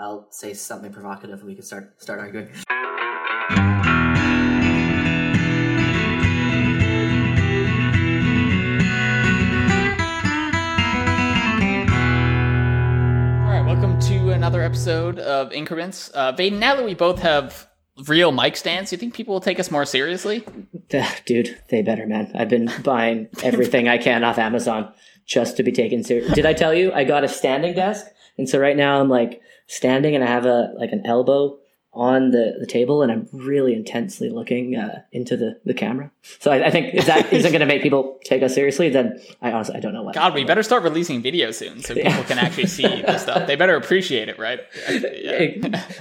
I'll say something provocative and we can start start arguing. All right, welcome to another episode of Increments. Uh, Vaden, now that we both have real mic stands, do you think people will take us more seriously? Dude, they better, man. I've been buying everything I can off Amazon just to be taken serious. Did I tell you I got a standing desk? And so right now I'm like standing and I have a like an elbow on the, the table and I'm really intensely looking uh, into the, the camera. So I, I think if that isn't going to make people take us seriously, then I honestly I don't know what. God, we better start releasing video soon so people can actually see the stuff. They better appreciate it, right? Yeah.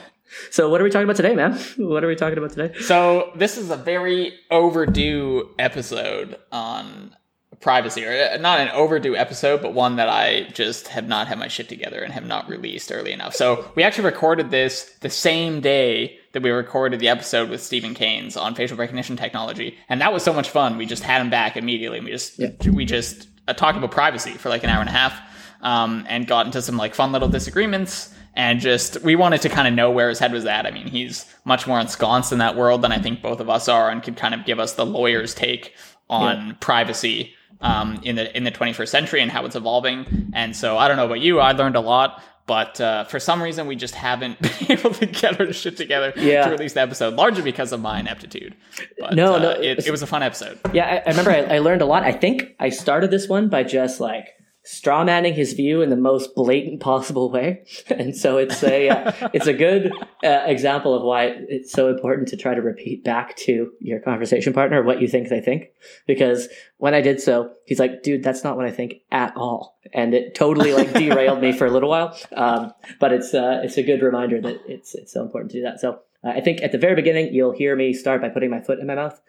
So what are we talking about today, man? What are we talking about today? So this is a very overdue episode on privacy, or uh, not an overdue episode, but one that I just have not had my shit together and have not released early enough. So we actually recorded this the same day that we recorded the episode with Stephen Caines on facial recognition technology, and that was so much fun. We just had him back immediately. And we just Yeah. we just uh, talked about privacy for like an hour and a half, um, and got into some like fun little disagreements. And just we wanted to kind of know where his head was at. I mean, he's much more ensconced in that world than I think both of us are, and could kind of give us the lawyer's take on privacy um, in the in the 21st century and how it's evolving. And so I don't know about you, I learned a lot, but uh, for some reason we just haven't been able to get our shit together Yeah. to release the episode, largely because of my ineptitude. But, No, uh, no, it, it was a fun episode. Yeah, I, I remember I, I learned a lot. I think I started this one by just like straw manning his view in the most blatant possible way, and so it's a uh, it's a good uh, example of why it's so important to try to repeat back to your conversation partner what you think they think. Because when I did so, he's like, "Dude, that's not what I think at all," and it totally like derailed me for a little while. Um, but it's uh, it's a good reminder that it's it's so important to do that. So uh, I think at the very beginning you'll hear me start by putting my foot in my mouth,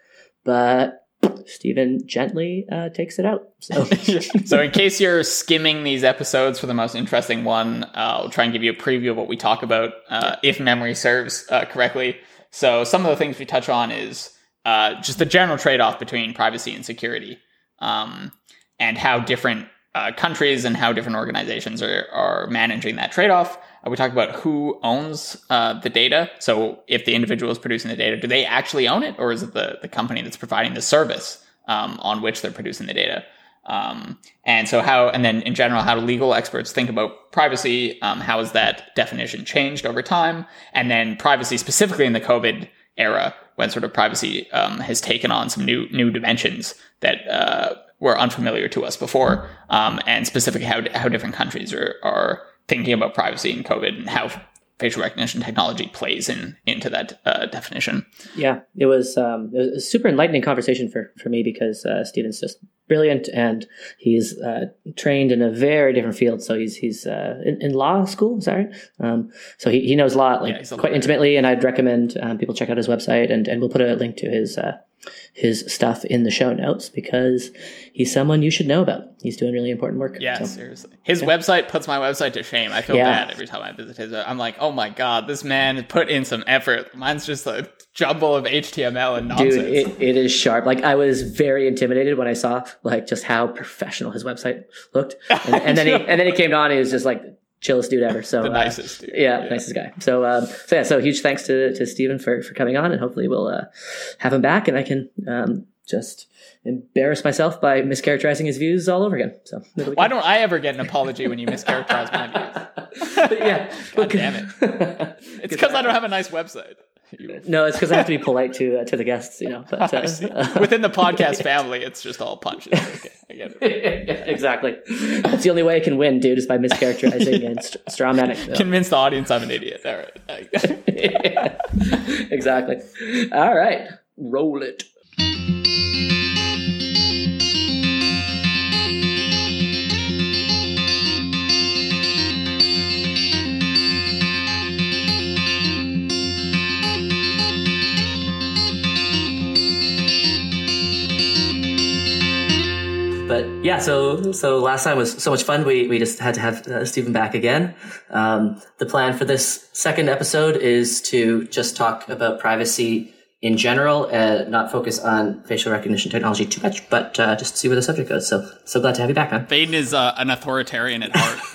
but Stephen gently uh, takes it out. So so in case you're skimming these episodes for the most interesting one, uh, I'll try and give you a preview of what we talk about, uh, if memory serves uh, correctly. So some of the things we touch on is uh, just the general trade-off between privacy and security, um, and how different uh, countries and how different organizations are, are managing that trade-off. Uh, we talk about who owns uh, the data. So if the individual is producing the data, do they actually own it, or is it the, the company that's providing the service um, on which they're producing the data? Um, and so how, and then in general, how do legal experts think about privacy? Um, how has that definition changed over time? And then privacy specifically in the COVID era, when sort of privacy um, has taken on some new new dimensions that uh, were unfamiliar to us before, um, and specifically how how different countries are are thinking about privacy and COVID and how facial recognition technology plays in into that uh, definition. yeah, it was um, it was a super enlightening conversation for for me because uh, Stephen's just brilliant and he's uh, trained in a very different field. So he's he's uh, in, in law school, right? Um, so he, he knows law like Yeah, quite intimately, and I'd recommend um, people check out his website and and we'll put a link to his. His stuff in the show notes because he's someone you should know about. He's doing really important work. Yeah, So- seriously. His website puts my website to shame. I feel Yeah. bad every time I visit his. I'm like, oh my god, this man put in some effort. Mine's just a jumble of HTML and nonsense. Dude, it, it is sharp. Like I was very intimidated when I saw like just how professional his website looked, and, and then he and then he came on. And he was just like chillest dude ever. So the uh, nicest dude. yeah, nicest guy. So um, so yeah, so huge thanks to to Stephen for for coming on, and hopefully we'll uh, have him back, and I can um, just embarrass myself by mischaracterizing his views all over again. So Why good. don't I ever get an apology when you mischaracterize my views? But yeah, God damn it. It's because I don't have a nice website. You- no, it's because I have to be polite to uh, to the guests, you know. But uh, Within the podcast family, it's just all punches. Okay, I get it. exactly. That's the only way I can win, dude, is by mischaracterizing and st- straw manning. So. Convince the audience I'm an idiot. All right. exactly. All right. Roll it. But yeah, so so last time was so much fun. We we just had to have uh, Stephen back again. Um, the plan for this second episode is to just talk about privacy in general, uh, not focus on facial recognition technology too much, but uh, just see where the subject goes. So, so glad to have you back, man. Vaden is uh, an authoritarian at heart.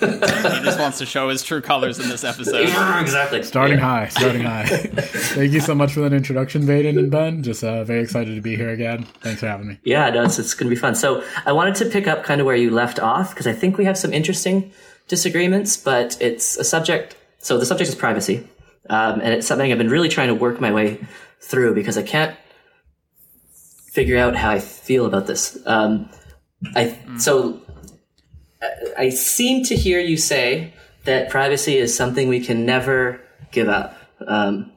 he just wants to show his true colors in this episode. Exactly. Starting Yeah. high, starting high. Thank you so much for that introduction, Vaden and Ben. Just uh, very excited to be here again. Thanks for having me. Yeah, no, it's, it's going to be fun. So I wanted to pick up kind of where you left off because I think we have some interesting disagreements, but it's a subject. So the subject is privacy, um, and it's something I've been really trying to work my way through because I can't figure out how I feel about this. Um, I so I, I seem to hear you say that privacy is something we can never give up. Um,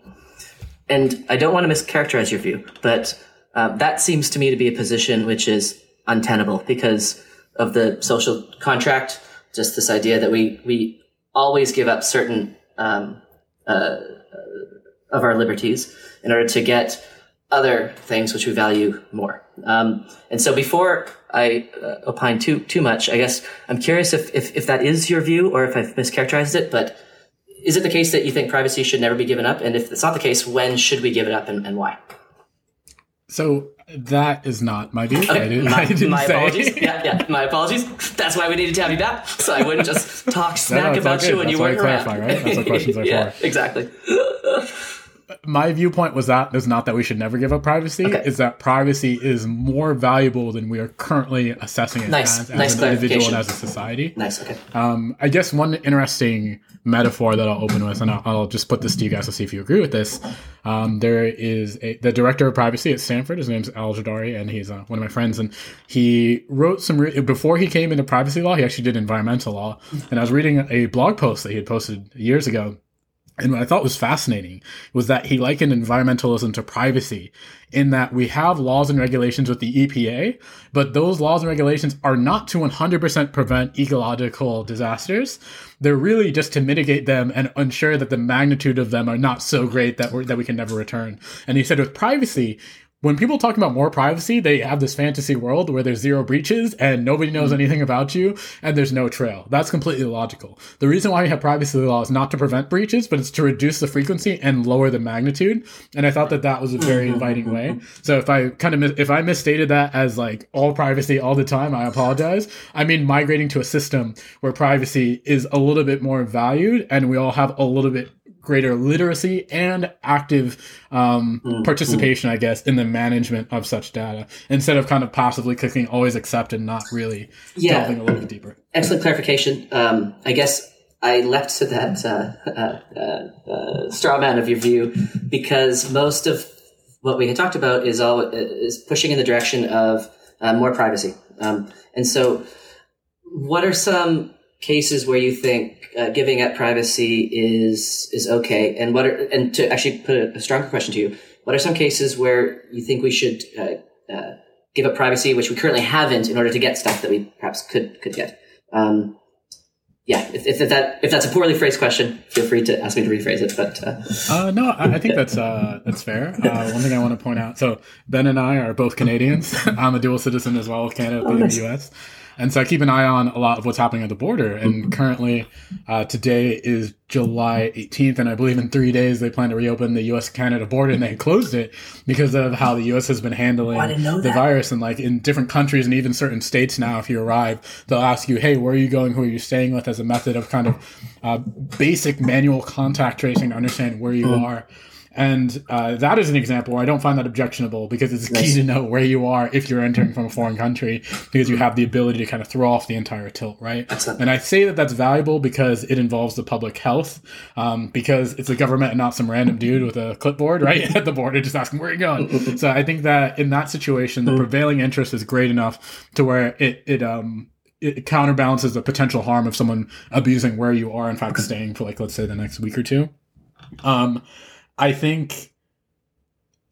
and I don't want to mischaracterize your view, but uh, that seems to me to be a position which is untenable because of the social contract. Just this idea that we we always give up certain um, uh, of our liberties in order to get other things which we value more. Um, and so, before I uh, opine too too much, I guess I'm curious if, if if that is your view or if I've mischaracterized it, but is it the case that you think privacy should never be given up? And if it's not the case, when should we give it up and, and why? So that is not my view. I didn't, my, I didn't my apologies. Yeah, yeah, my apologies. That's why we needed to have you back, so I wouldn't just talk smack no, all about you when That's you weren't around. clarify, right? That's what questions are yeah, for. exactly. My viewpoint was that is not that we should never give up privacy. Okay. Is that privacy is more valuable than we are currently assessing it Nice. as, as Nice an individual and as a society. Nice. Okay. Um, I guess one interesting metaphor that I'll open with, and I'll, I'll just put this to you guys to see if you agree with this. Um, there is a, the director of privacy at Stanford. His name's Al Gidari, and he's uh, one of my friends. And he wrote some re- before he came into privacy law. He actually did environmental law. And I was reading a blog post that he had posted years ago. And what I thought was fascinating was that he likened environmentalism to privacy in that we have laws and regulations with the EPA, but those laws and regulations are not to 100% prevent ecological disasters. They're really just to mitigate them and ensure that the magnitude of them are not so great that that we can never return. And he said with privacy, when people talk about more privacy, they have this fantasy world where there's zero breaches and nobody knows hmm. anything about you and there's no trail. That's completely illogical. The reason why we have privacy law is not to prevent breaches, but it's to reduce the frequency and lower the magnitude. And I thought that that was a very hmm. inviting way. So if I kind of, mis- if I misstated that as like all privacy all the time, I apologize. I mean, migrating to a system where privacy is a little bit more valued and we all have a little bit greater literacy and active um, Mm, participation, I guess, in the management of such data instead of kind of passively clicking always accept and not really Yeah. delving a little bit deeper. Excellent clarification. Um, I guess I leapt to that uh, uh, uh, uh, straw man of your view because most of what we had talked about is all is pushing in the direction of uh, more privacy. Um, and so, what are some cases where you think uh, giving up privacy is is okay? And what are and to actually put a, a stronger question to you, what are some cases where you think we should uh, uh, give up privacy, which we currently haven't, in order to get stuff that we perhaps could could get? Um, yeah, if, if that if that's a poorly phrased question, feel free to ask me to rephrase it. But uh, Uh, no, I, I think that's uh, that's fair. Uh, one thing I want to point out: so Ben and I are both Canadians. I'm a dual citizen as well with Canada being in the U.S. And so I keep an eye on a lot of what's happening at the border. And currently, uh, today is July 18th, and I believe in three days they plan to reopen the U.S. Canada border, and they closed it because of how the U.S. has been handling I the virus. And like in different countries and even certain states now, if you arrive, they'll ask you, "Hey, where are you going? Who are you staying with?" As a method of kind of uh, basic manual contact tracing to understand where you Mm. are. And uh, that is an example where I don't find that objectionable because it's key to know where you are if you're entering from a foreign country because you have the ability to kind of throw off the entire tilt, right? And I say that that's valuable because it involves the public health, um, because it's the government and not some random dude with a clipboard, right, at the border just asking where you're you going. so I think that in that situation, the prevailing interest is great enough to where it it um it counterbalances the potential harm of someone abusing where you are, in fact, staying for like let's say the next week or two. Um, I think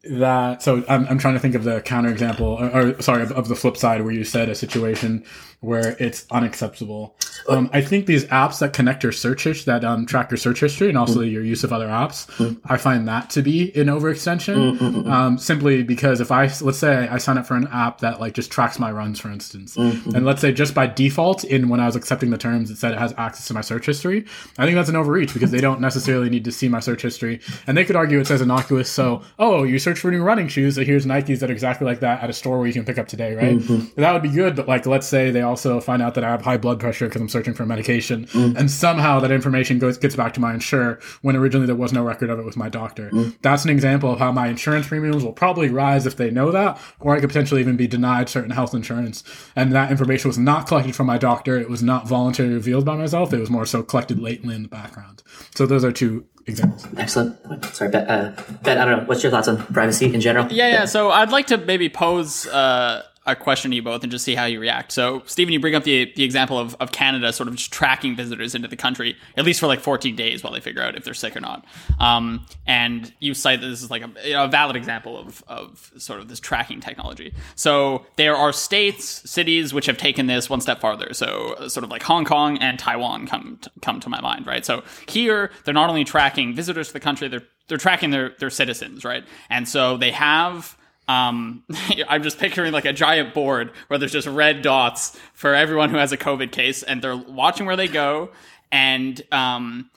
that so I'm, I'm trying to think of the counterexample or, or sorry of, of the flip side where you said a situation where it's unacceptable um, i think these apps that connect your search history that um, track your search history and also your use of other apps i find that to be an overextension um, simply because if i let's say i sign up for an app that like just tracks my runs for instance and let's say just by default in when i was accepting the terms it said it has access to my search history i think that's an overreach because they don't necessarily need to see my search history and they could argue it says innocuous so oh you search search for new running shoes. So here's Nikes that are exactly like that at a store where you can pick up today, right? Mm-hmm. That would be good. But like, let's say they also find out that I have high blood pressure because I'm searching for medication, Mm. and somehow that information goes gets back to my insurer when originally there was no record of it with my doctor. Mm. That's an example of how my insurance premiums will probably rise if they know that, or I could potentially even be denied certain health insurance. And that information was not collected from my doctor. It was not voluntarily revealed by myself. It was more so collected latently in the background. So those are two examples. Excellent. Sorry, Ben. Uh, ben, I don't know. What's your thoughts on privacy in general? Yeah, yeah. So I'd like to maybe pose uh, a question to you both and just see how you react. So, Stephen, you bring up the the example of, of Canada sort of just tracking visitors into the country, at least for like 14 days while they figure out if they're sick or not. Um, and you cite that this is like a, a valid example of, of sort of this tracking technology. So, there are states, cities which have taken this one step farther. So, sort of like Hong Kong and Taiwan come to, come to my mind, right? So, here they're not only tracking visitors to the country, they're they're tracking their their citizens, right? And so they have um, I'm just picturing like a giant board where there's just red dots for everyone who has a COVID case, and they're watching where they go, and um,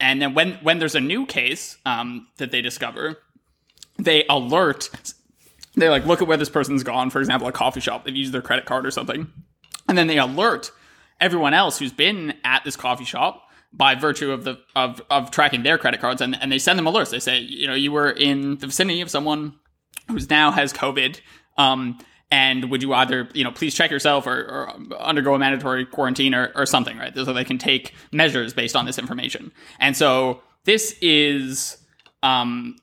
and then when when there's a new case um, that they discover, they alert. They like look at where this person's gone. For example, a coffee shop. They've used their credit card or something, and then they alert everyone else who's been at this coffee shop by virtue of the of, of tracking their credit cards and, and they send them alerts they say you know you were in the vicinity of someone who's now has covid um, and would you either you know please check yourself or, or undergo a mandatory quarantine or, or something right? So they can take measures based on this information. And so this is um,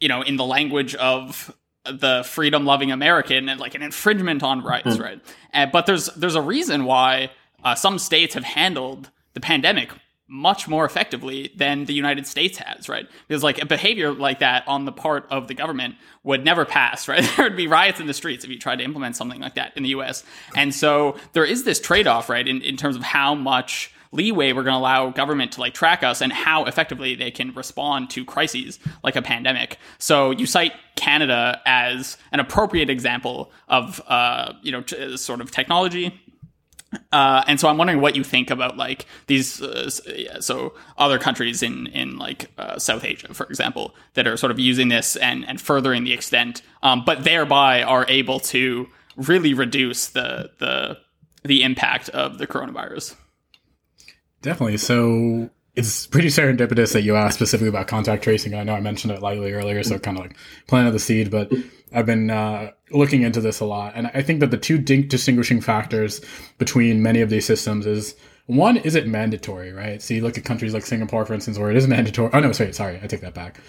you know in the language of the freedom loving American and like an infringement on rights, right? And, but there's there's a reason why uh, some states have handled the pandemic much more effectively than the United States has, right? Because like a behavior like that on the part of the government would never pass, right? There would be riots in the streets if you tried to implement something like that in the US. And so there is this trade-off, right, in, in terms of how much leeway we're going to allow government to like track us and how effectively they can respond to crises like a pandemic. So you cite Canada as an appropriate example of uh, you know t- sort of technology. Uh, and so I'm wondering what you think about like these, uh, yeah, so other countries in in like uh, South Asia, for example, that are sort of using this and and furthering the extent, um, but thereby are able to really reduce the the the impact of the coronavirus. Definitely. So it's pretty serendipitous that you asked specifically about contact tracing. I know I mentioned it lightly earlier, so kind of like planted the seed, but I've been uh, looking into this a lot. And I think that the two distinguishing factors between many of these systems is one, is it mandatory, right? So you look at countries like Singapore, for instance, where it is mandatory. Oh, no, sorry, sorry, I take that back.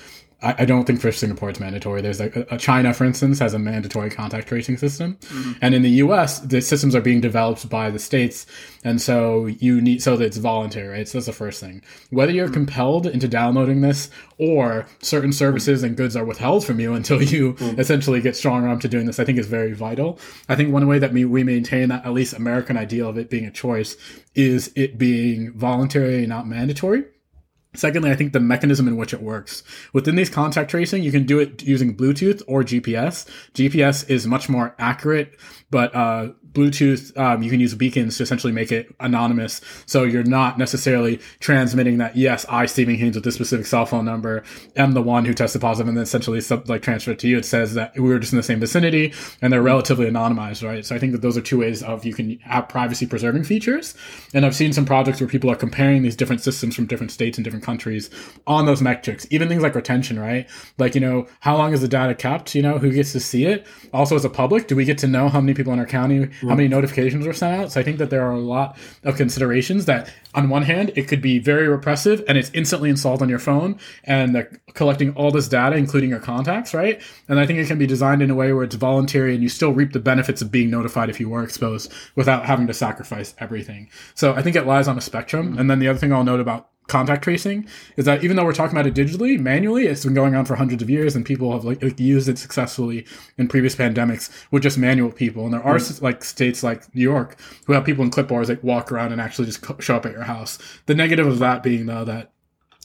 I, I don't think for Singapore it's mandatory. There's like a, a China, for instance, has a mandatory contact tracing system, mm-hmm. and in the U.S. the systems are being developed by the states, and so you need so that it's voluntary, right? So that's the first thing. Whether you're mm-hmm. compelled into downloading this or certain services and goods are withheld from you until you mm-hmm. essentially get strong arm to doing this, I think is very vital. I think one way that we, we maintain that at least American ideal of it being a choice is it being voluntary, not mandatory. Secondly, I think the mechanism in which it works. Within these contact tracing, you can do it using Bluetooth or GPS. GPS is much more accurate, but uh, Bluetooth, um, you can use beacons to essentially make it anonymous. So you're not necessarily transmitting that, yes, I, Stephen Haynes, with this specific cell phone number, am the one who tested positive and then essentially sub, like transfer it to you. It says that we were just in the same vicinity and they're relatively anonymized, right? So I think that those are two ways of you can have privacy preserving features. And I've seen some projects where people are comparing these different systems from different states and different countries on those metrics, even things like retention, right? Like, you know, how long is the data kept? You know, who gets to see it? Also, as a public, do we get to know how many people in our county, how many notifications were sent out? So I think that there are a lot of considerations that, on one hand, it could be very repressive and it's instantly installed on your phone and collecting all this data, including your contacts, right? And I think it can be designed in a way where it's voluntary and you still reap the benefits of being notified if you were exposed without having to sacrifice everything. So I think it lies on a spectrum. Mm. And then the other thing I'll note about contact tracing is that even though we're talking about it digitally, manually, it's been going on for hundreds of years, and people have like, like used it successfully in previous pandemics with just manual people. And there are like states like New York who have people in clipboards that walk around and actually just show up at your house. The negative of that being though that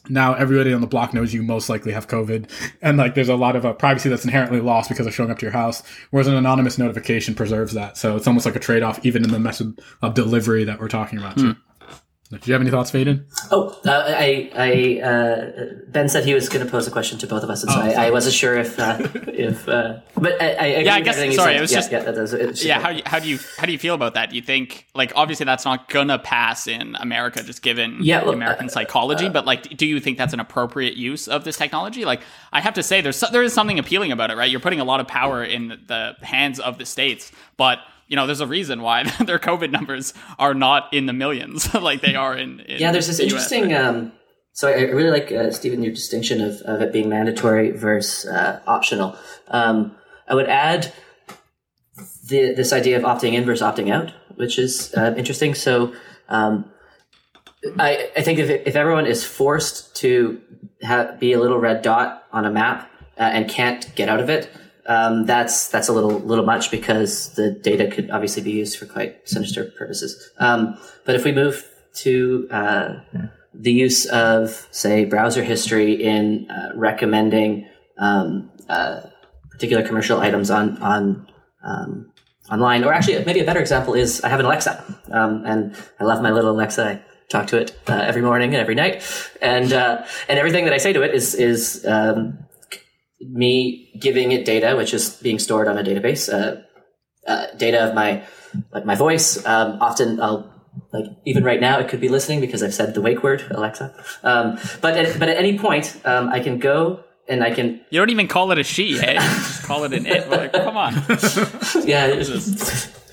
now everybody on the block knows you most likely have COVID, and like there's a lot of uh, privacy that's inherently lost because of showing up to your house. Whereas an anonymous notification preserves that, so it's almost like a trade off, even in the method of delivery that we're talking about. Too. Do you have any thoughts, Vaden? Oh, uh, I, I, uh, Ben said he was going to pose a question to both of us, and so I, I wasn't sure if, uh, if, uh, but I, I Yeah, I guess- sorry, said. it was yeah, just- yeah, that was- it was just- yeah how, you- how do you how do you feel about that do you think like obviously that's not gonna pass in america just given Yeah, the well, american uh, psychology but like do you think that's an appropriate use of this technology like i have to say there's there is something appealing about it right you're putting a lot of power in the hands of the states but you know, there's a reason why their COVID numbers are not in the millions like they are in. in yeah, there's this the interesting. right? Um, so I, really like uh, Stephen your distinction of, of it being mandatory versus uh, optional. Um, I would add the, this idea of opting in versus opting out, which is uh, interesting. So um, I, I think if if everyone is forced to ha- be a little red dot on a map uh, and can't get out of it. Um, that's that's a little little much because the data could obviously be used for quite sinister purposes. Um, but if we move to uh, the use of, say, browser history in uh, recommending um, uh, particular commercial items on on um, online, or actually, maybe a better example is I have an Alexa, um, and I love my little Alexa. I talk to it uh, every morning and every night, and uh, and everything that I say to it is is um, me giving it data, which is being stored on a database, uh, uh, data of my like my voice. Um, often I'll like even right now it could be listening because I've said the wake word Alexa. Um, but at, but at any point um, I can go and I can you don't even call it a she, hey? Just call it an it. Like, come on. yeah.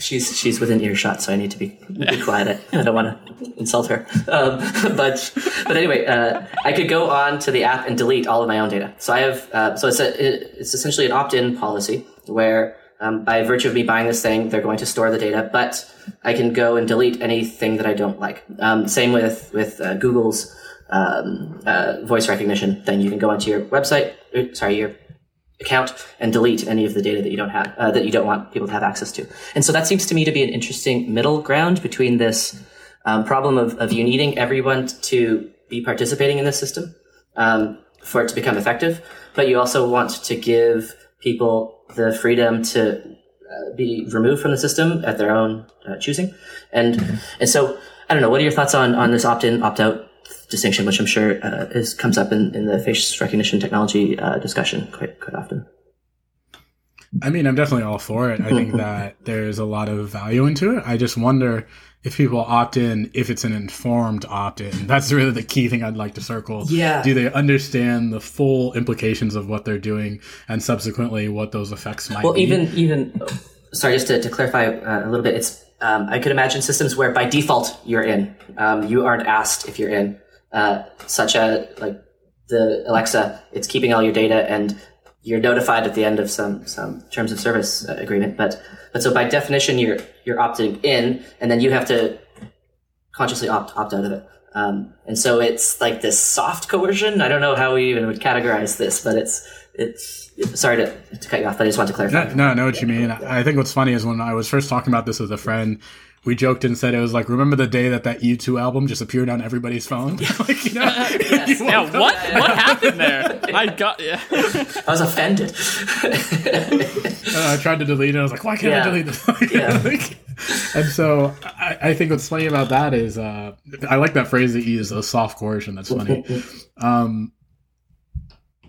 She's she's within earshot, so I need to be, be quiet. I, don't want to insult her. Um, but but anyway, uh, I could go on to the app and delete all of my own data. So I have uh, so it's a it's essentially an opt-in policy where um, by virtue of me buying this thing, they're going to store the data, but I can go and delete anything that I don't like. Um, same with with uh, Google's um, uh, voice recognition. Then you can go onto your website, sorry, your account and delete any of the data that you don't have uh, that you don't want people to have access to. And so that seems to me to be an interesting middle ground between this um, problem of, of you needing everyone to be participating in this system um, for it to become effective, but you also want to give people the freedom to uh, be removed from the system at their own uh, choosing. And and so I don't know. What are your thoughts on on this opt in opt out distinction, which I'm sure uh, is comes up in, in the face recognition technology uh, discussion quite quite often. I mean, I'm definitely all for it. I think that there's a lot of value into it. I just wonder if people opt in, if it's an informed opt in. That's really the key thing I'd like to circle. Yeah. Do they understand the full implications of what they're doing and subsequently what those effects might Well, be? even even sorry, just to, to clarify uh, a little bit, it's um, I could imagine systems where by default you're in. Um, you aren't asked if you're in, uh, such as like the Alexa. It's keeping all your data and you're notified at the end of some some terms of service uh, agreement. But but so by definition you're you're opting in, and then you have to consciously opt opt out of it. Um, and so it's like this soft coercion. I don't know how we even would categorize this, but it's it's. Sorry to, to cut you off, but I just want to clarify. No, no, I know what you mean. I think what's funny is when I was first talking about this with a friend, we joked and said it was like, remember the day that that U2 album just appeared on everybody's phone? like, you know, you Yeah, woke up- what what happened there? I got yeah. I was offended. Uh, I tried to delete it. I was like, why can't Yeah. I delete this? Yeah. Like, and so I, I think what's funny about that is uh, I like that phrase that you use, a soft coercion. That's funny. Um,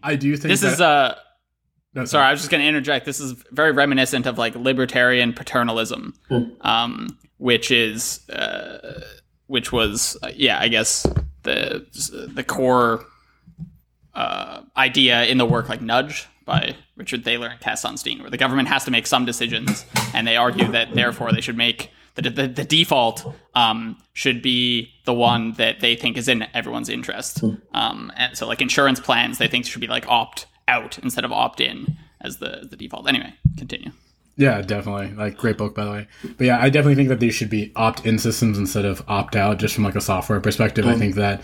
I do think This that, is uh no, sorry, I was just going to interject. This is very reminiscent of like libertarian paternalism, um, which is uh, which was uh, yeah, I guess the the core uh, idea in the work like Nudge by Richard Thaler and Cass Sunstein, where the government has to make some decisions, and they argue that therefore they should make the the, the default um, should be the one that they think is in everyone's interest. Um, and so like insurance plans, they think should be like opt out instead of opt in as the the default. Anyway, continue. Yeah, definitely. Like great book by the way. But yeah, I definitely think that these should be opt-in systems instead of opt-out just from like a software perspective. I think that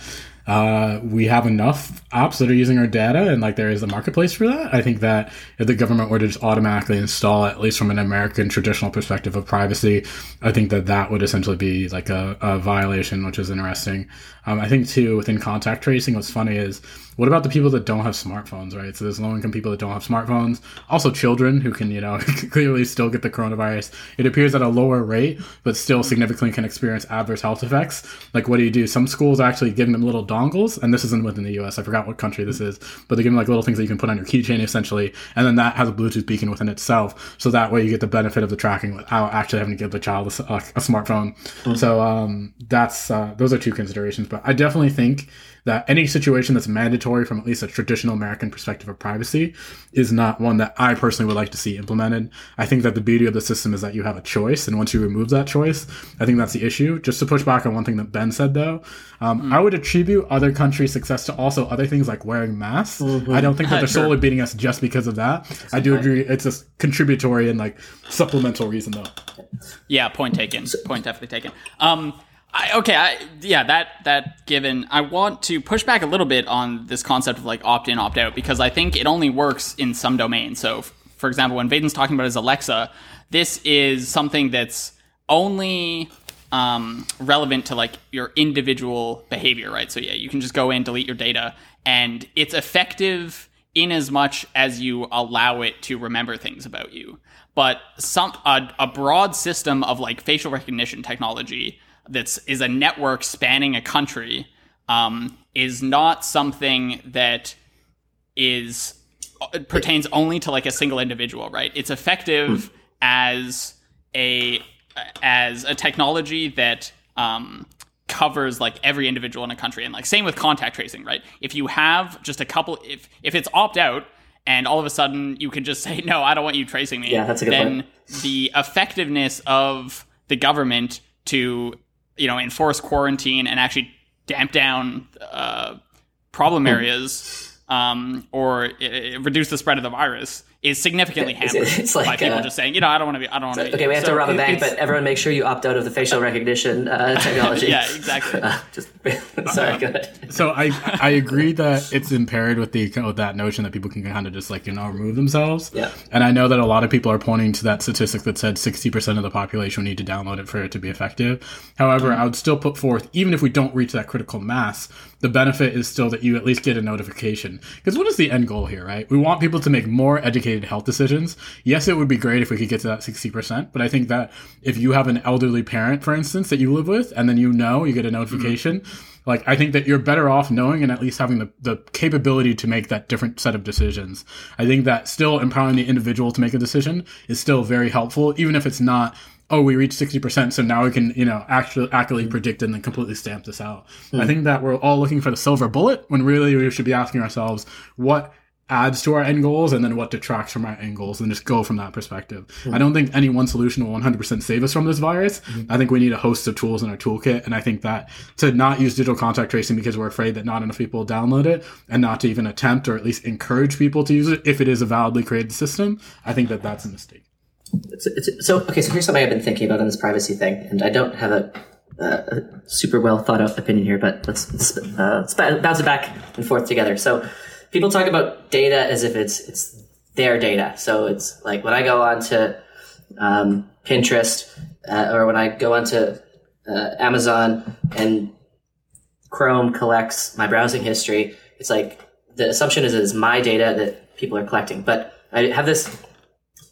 uh, we have enough apps that are using our data and like there is a marketplace for that. I think that if the government were to just automatically install it, at least from an American traditional perspective of privacy, I think that that would essentially be like a, a violation, which is interesting. Um, I think too within contact tracing, what's funny is what about the people that don't have smartphones, right? So there's low income people that don't have smartphones, also children who can, you know, clearly still get the coronavirus. It appears at a lower rate, but still significantly can experience adverse health effects. Like, what do you do? Some schools are actually giving them little dongles, and this isn't within the US. I forgot what country this is, but they give them like little things that you can put on your keychain essentially, and then that has a Bluetooth beacon within itself. So that way you get the benefit of the tracking without actually having to give the child a, a, smartphone. Mm-hmm. So um, that's uh, those are two considerations. But I definitely think that any situation that's mandatory from at least a traditional American perspective of privacy is not one that I personally would like to see implemented. I think that the beauty of the system is that you have a choice, and once you remove that choice, I think that's the issue. Just to push back on one thing that Ben said, though, um, mm. I would attribute other countries' success to also other things like wearing masks. Mm-hmm. I don't think that they're sure. solely beating us just because of that. That's I do agree; it's a contributory and like supplemental reason, though. Yeah, point taken. Point definitely taken. Um, I, okay, I, yeah, that that given, I want to push back a little bit on this concept of like opt in, opt out because I think it only works in some domains. So, f- for example, when Vaden's talking about his Alexa, this is something that's only um, relevant to like your individual behavior, right? So yeah, you can just go in, delete your data, and it's effective in as much as you allow it to remember things about you. But some a, a broad system of like facial recognition technology that's is a network spanning a country um, is not something that is uh, pertains only to like a single individual, right? It's effective hmm. as a as a technology that um, covers like every individual in a country, and like same with contact tracing, right? If you have just a couple, if if it's opt out, and all of a sudden you can just say no, I don't want you tracing me. Yeah, that's a good then point. the effectiveness of the government to you know, enforce quarantine and actually damp down uh, problem hmm. areas um, or uh, reduce the spread of the virus is significantly hampered it's like, by people uh, just saying, you know, I don't want to be, I don't want to. Okay, we have so to rob a bank, but everyone make sure you opt out of the facial recognition uh, technology. yeah, exactly. Uh, just sorry, go ahead. So I I agree that it's impaired with the with that notion that people can kind of just like you know remove themselves. Yeah. And I know that a lot of people are pointing to that statistic that said sixty percent of the population need to download it for it to be effective. However, mm-hmm. I would still put forth even if we don't reach that critical mass, the benefit is still that you at least get a notification. Because what is the end goal here, right? We want people to make more educated health decisions. Yes, it would be great if we could get to that 60%, but I think that if you have an elderly parent, for instance, that you live with, and then you know you get a notification, mm-hmm. like I think that you're better off knowing and at least having the, the capability to make that different set of decisions. I think that still empowering the individual to make a decision is still very helpful, even if it's not oh, we reached 60%, so now we can, you know, actually accurately mm-hmm. predict and then completely stamp this out. Mm-hmm. I think that we're all looking for the silver bullet when really we should be asking ourselves what adds to our end goals and then what detracts from our end goals and just go from that perspective. Mm-hmm. I don't think any one solution will 100% save us from this virus. Mm-hmm. I think we need a host of tools in our toolkit. And I think that to not use digital contact tracing because we're afraid that not enough people will download it and not to even attempt or at least encourage people to use it if it is a validly created system, I think that that's a mistake. It's, it's, so okay, so here's something I've been thinking about on this privacy thing, and I don't have a, a super well thought out opinion here, but let's let's, uh, let's bounce it back and forth together. So people talk about data as if it's it's their data. So it's like when I go on to um, Pinterest uh, or when I go onto uh, Amazon and Chrome collects my browsing history, it's like the assumption is it is my data that people are collecting. But I have this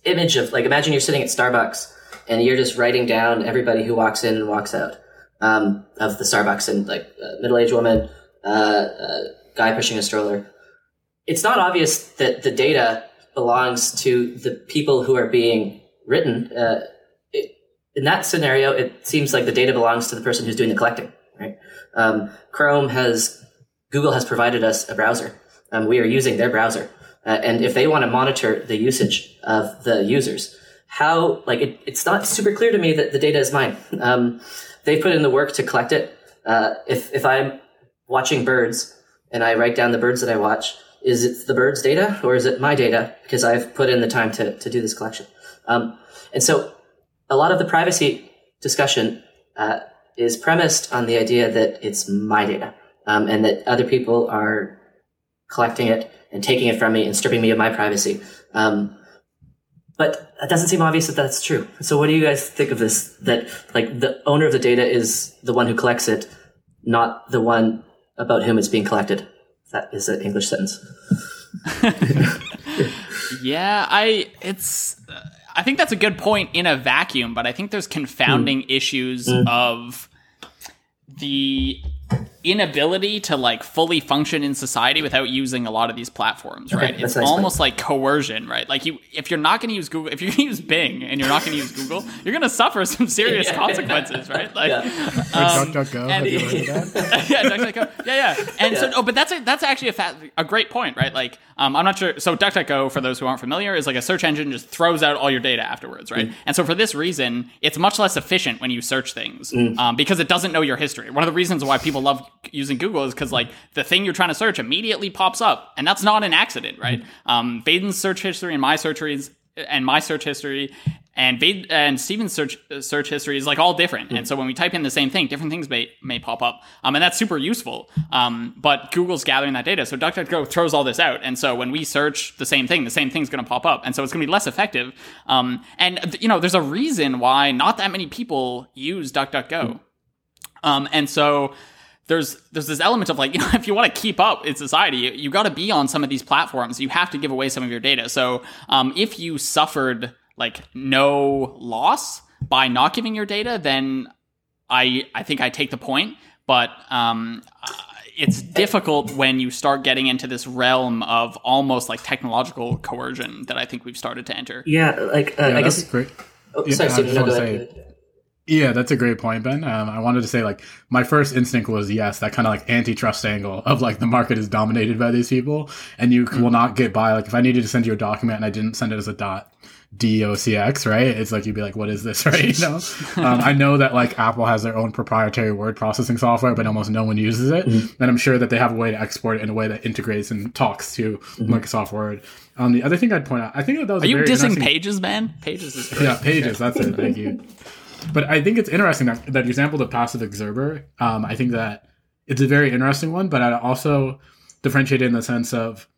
image of like imagine you're sitting at Starbucks and you're just writing down everybody who walks in and walks out um, of the Starbucks and like a middle-aged woman, uh, guy pushing a stroller. It's not obvious that the data belongs to the people who are being written. Uh, it, in that scenario, it seems like the data belongs to the person who's doing the collecting. Right? Um, Chrome has Google has provided us a browser. Um, we are using their browser. Uh, and if they want to monitor the usage of the users, how like it, it's not super clear to me that the data is mine. Um, they put in the work to collect it. Uh, if if I'm watching birds and I write down the birds that I watch, is it the birds' data or is it my data because I've put in the time to to do this collection? Um, and so, a lot of the privacy discussion uh, is premised on the idea that it's my data um, and that other people are collecting it and taking it from me and stripping me of my privacy. Um, but it doesn't seem obvious that that's true. So what do you guys think of this? That like the owner of the data is the one who collects it, not the one about whom it's being collected. That is an English sentence. yeah, I it's I think that's a good point in a vacuum, but I think there's confounding mm. issues mm. of the inability to like fully function in society without using a lot of these platforms, right? Okay, it's nice almost like coercion, right? Like you, if you're not going to use Google, if you're going to use Bing and you're not going to use Google, you're going to suffer some serious yeah. consequences, right? Like, yeah. um, DuckDuckGo. And, yeah, DuckDuckGo. Yeah, yeah. And yeah. so, oh, but that's a, that's actually a fa- a great point, right? Like, um, I'm not sure. So DuckDuckGo, for those who aren't familiar, is like a search engine just throws out all your data afterwards, right? Mm. And so for this reason, it's much less efficient when you search things mm. um, because it doesn't know your history. One of the reasons why people love using Google is because like the thing you're trying to search immediately pops up, and that's not an accident, right? Mm-hmm. Um, Vaden's search history and my search history and my search history and Vade, and Stephen's search search history is like all different. Mm-hmm. And so when we type in the same thing, different things may may pop up, um, and that's super useful. Um, but Google's gathering that data, so DuckDuckGo throws all this out, and so when we search the same thing, the same thing's going to pop up, and so it's going to be less effective. Um, and you know, there's a reason why not that many people use DuckDuckGo, mm-hmm. um, and so there's there's this element of like you know if you want to keep up in society you, you got to be on some of these platforms. You have to give away some of your data. So um, if you suffered like no loss by not giving your data then i i think i take the point. But um, it's difficult when you start getting into this realm of almost like technological coercion that i think we've started to enter. Yeah like uh, yeah, i guess great. Oh, yeah, sorry, Steve, no, go ahead. Yeah, that's a great point, Ben. Um, I wanted to say, like, my first instinct was yes, that kind of like antitrust angle of like the market is dominated by these people, and you mm-hmm. will not get by. Like, if I needed to send you a document and I didn't send it as a dot docx, right? It's like you'd be like, "What is this?" Right? You know. um, I know that like Apple has their own proprietary word processing software, but almost no one uses it, mm-hmm. and I'm sure that they have a way to export it in a way that integrates and talks to mm-hmm. Microsoft Word. Um, the other thing I'd point out, I think that, that was are you dissing Pages, man? Pages is great. yeah, Pages. That's it. Thank you. But I think it's interesting that that example, the passive observer. Um, I think that it's a very interesting one, but I also differentiate in the sense of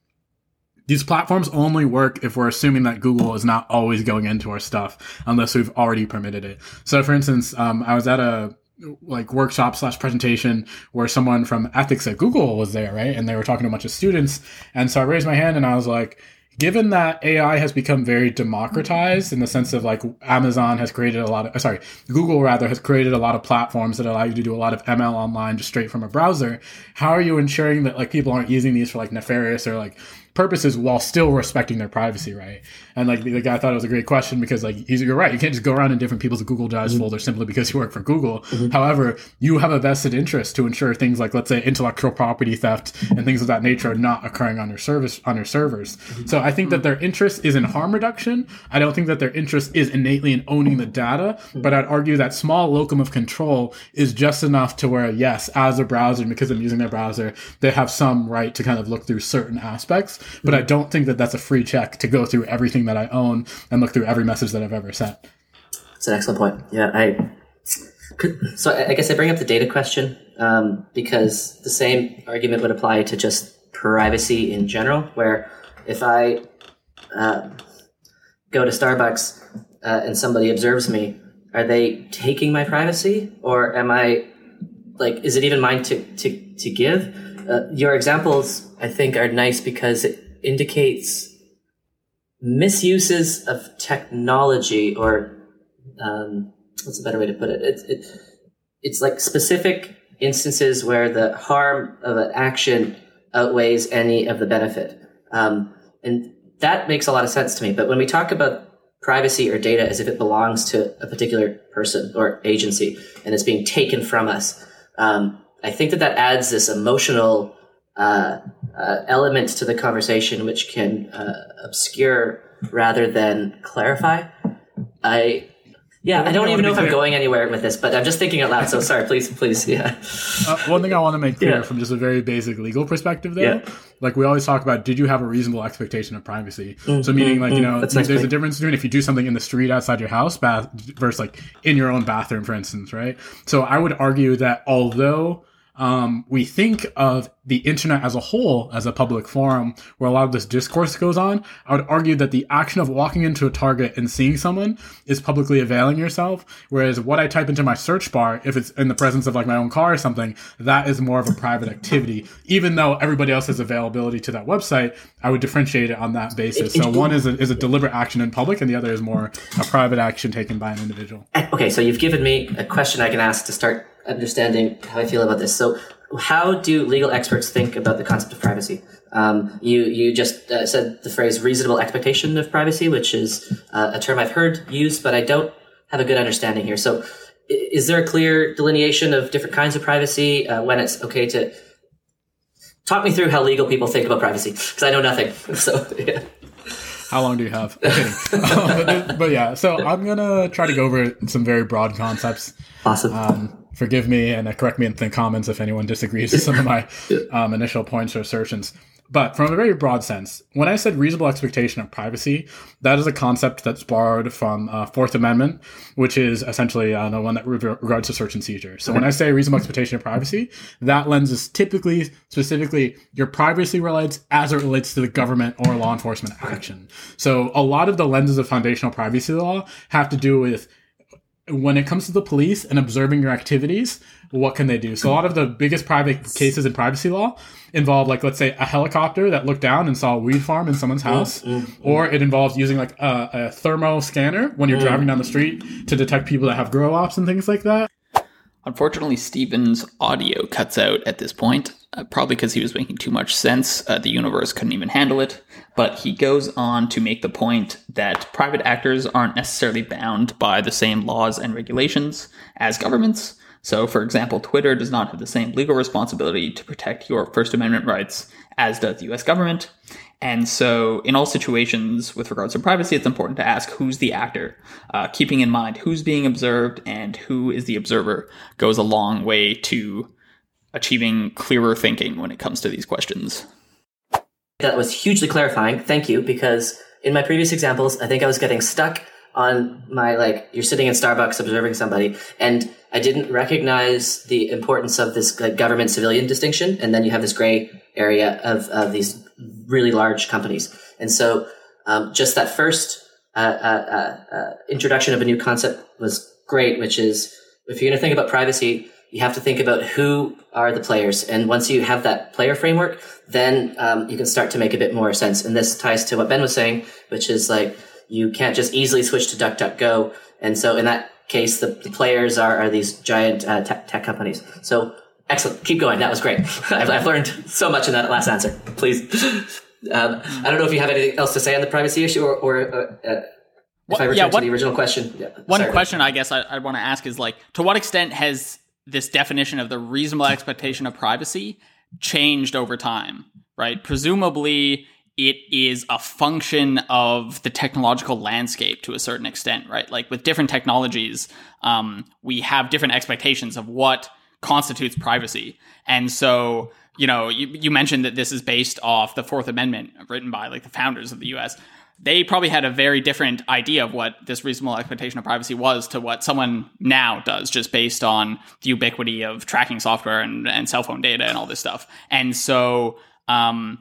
these platforms only work if we're assuming that Google is not always going into our stuff unless we've already permitted it. So, for instance, um, I was at a like workshop slash presentation where someone from ethics at Google was there, right? And they were talking to a bunch of students. And so I raised my hand and I was like, given that AI has become very democratized in the sense of like Amazon has created a lot of, sorry, Google rather has created a lot of platforms that allow you to do a lot of ML online just straight from a browser. How are you ensuring that like people aren't using these for like nefarious or like purposes while still respecting their privacy, right? And like the guy thought it was a great question because like he's, you're right, you can't just go around in different people's Google Drives mm-hmm. folders simply because you work for Google. Mm-hmm. However, you have a vested interest to ensure things like let's say intellectual property theft and things of that nature are not occurring on your service on your servers. Mm-hmm. So I think that their interest is in harm reduction. I don't think that their interest is innately in owning the data, mm-hmm. but I'd argue that small locus of control is just enough to where yes, as a browser, because I'm using their browser, they have some right to kind of look through certain aspects but I don't think that that's a free check to go through everything that I own and look through every message that I've ever sent. That's an excellent point. Yeah, I. So I guess I bring up the data question um, because the same argument would apply to just privacy in general. Where if I uh, go to Starbucks uh, and somebody observes me, are they taking my privacy, or am I like, is it even mine to to to give? Uh, your examples, I think, are nice because it, indicates misuses of technology or um, what's a better way to put it? It, it? It's like specific instances where the harm of an action outweighs any of the benefit. Um, and that makes a lot of sense to me. But when we talk about privacy or data as if it belongs to a particular person or agency and it's being taken from us, um, I think that that adds this emotional uh, uh, element to the conversation which can uh, obscure rather than clarify. I yeah, I don't even know if I'm going anywhere with this, but I'm just thinking out loud. So sorry, please, please, yeah. Uh, one thing I want to make clear yeah. from just a very basic legal perspective, though, yeah. like we always talk about, did you have a reasonable expectation of privacy? Mm-hmm. So meaning, like you know, That's there's nice a difference between if you do something in the street outside your house, bath versus like in your own bathroom, for instance, right? So I would argue that although um, we think of the internet as a whole as a public forum where a lot of this discourse goes on, I would argue that the action of walking into a Target and seeing someone is publicly availing yourself. Whereas what I type into my search bar, if it's in the presence of like my own car or something, that is more of a private activity. Even though everybody else has availability to that website, I would differentiate it on that basis. So one is a, is a deliberate action in public and the other is more a private action taken by an individual. Okay, so you've given me a question I can ask to start understanding how I feel about this. So, how do legal experts think about the concept of privacy? Um, you you just uh, said the phrase reasonable expectation of privacy, which is uh, a term I've heard used, but I don't have a good understanding here. So, is there a clear delineation of different kinds of privacy uh, when it's okay to talk me through how legal people think about privacy because I know nothing. So, yeah. How long do you have? um, but, but, yeah, so I'm gonna try to go over some very broad concepts. Awesome. Um, forgive me and correct me in the comments if anyone disagrees with some of my um, initial points or assertions. But from a very broad sense, when I said reasonable expectation of privacy, that is a concept that's borrowed from uh, Fourth Amendment, which is essentially uh, the one that regards to search and seizure. So when I say reasonable expectation of privacy, that lens is typically, specifically, your privacy relates as it relates to the government or law enforcement action. So a lot of the lenses of foundational privacy law have to do with when it comes to the police and observing your activities, what can they do? So a lot of the biggest private cases in privacy law involve like let's say a helicopter that looked down and saw a weed farm in someone's mm, house, mm, mm, or it involves using like a, a thermo scanner when you're driving down the street to detect people that have grow ops and things like that. Unfortunately, Stephen's audio cuts out at this point, uh, probably because he was making too much sense. Uh, the universe couldn't even handle it. But he goes on to make the point that private actors aren't necessarily bound by the same laws and regulations as governments. So, for example, Twitter does not have the same legal responsibility to protect your First Amendment rights as does the US government. And so, in all situations with regards to privacy, it's important to ask who's the actor. Uh, keeping in mind who's being observed and who is the observer goes a long way to achieving clearer thinking when it comes to these questions. That was hugely clarifying. Thank you. Because in my previous examples, I think I was getting stuck on my, like, you're sitting in Starbucks observing somebody, and I didn't recognize the importance of this like, government civilian distinction. And then you have this gray area of, of these really large companies. And so um, just that first uh, uh, uh, uh, introduction of a new concept was great, which is if you're going to think about privacy, you have to think about who are the players. And once you have that player framework, then um, you can start to make a bit more sense. And this ties to what Ben was saying, which is like you can't just easily switch to DuckDuckGo. And so in that case, the, the players are, are these giant uh, tech, tech companies. So Excellent. Keep going. That was great. I've, I've, learned so much in that last answer. Please. Um, I don't know if you have anything else to say on the privacy issue or, or uh, uh, if I return yeah, what, to the original question. Yeah, one sorry. question I guess I, I want to ask is like, to what extent has this definition of the reasonable expectation of privacy changed over time, right? Presumably, it is a function of the technological landscape to a certain extent, right? Like with different technologies, um, we have different expectations of what constitutes privacy. And so, you know, you, you mentioned that this is based off the Fourth Amendment written by like the founders of the US. They probably had a very different idea of what this reasonable expectation of privacy was to what someone now does, just based on the ubiquity of tracking software and, and cell phone data and all this stuff. And so, um,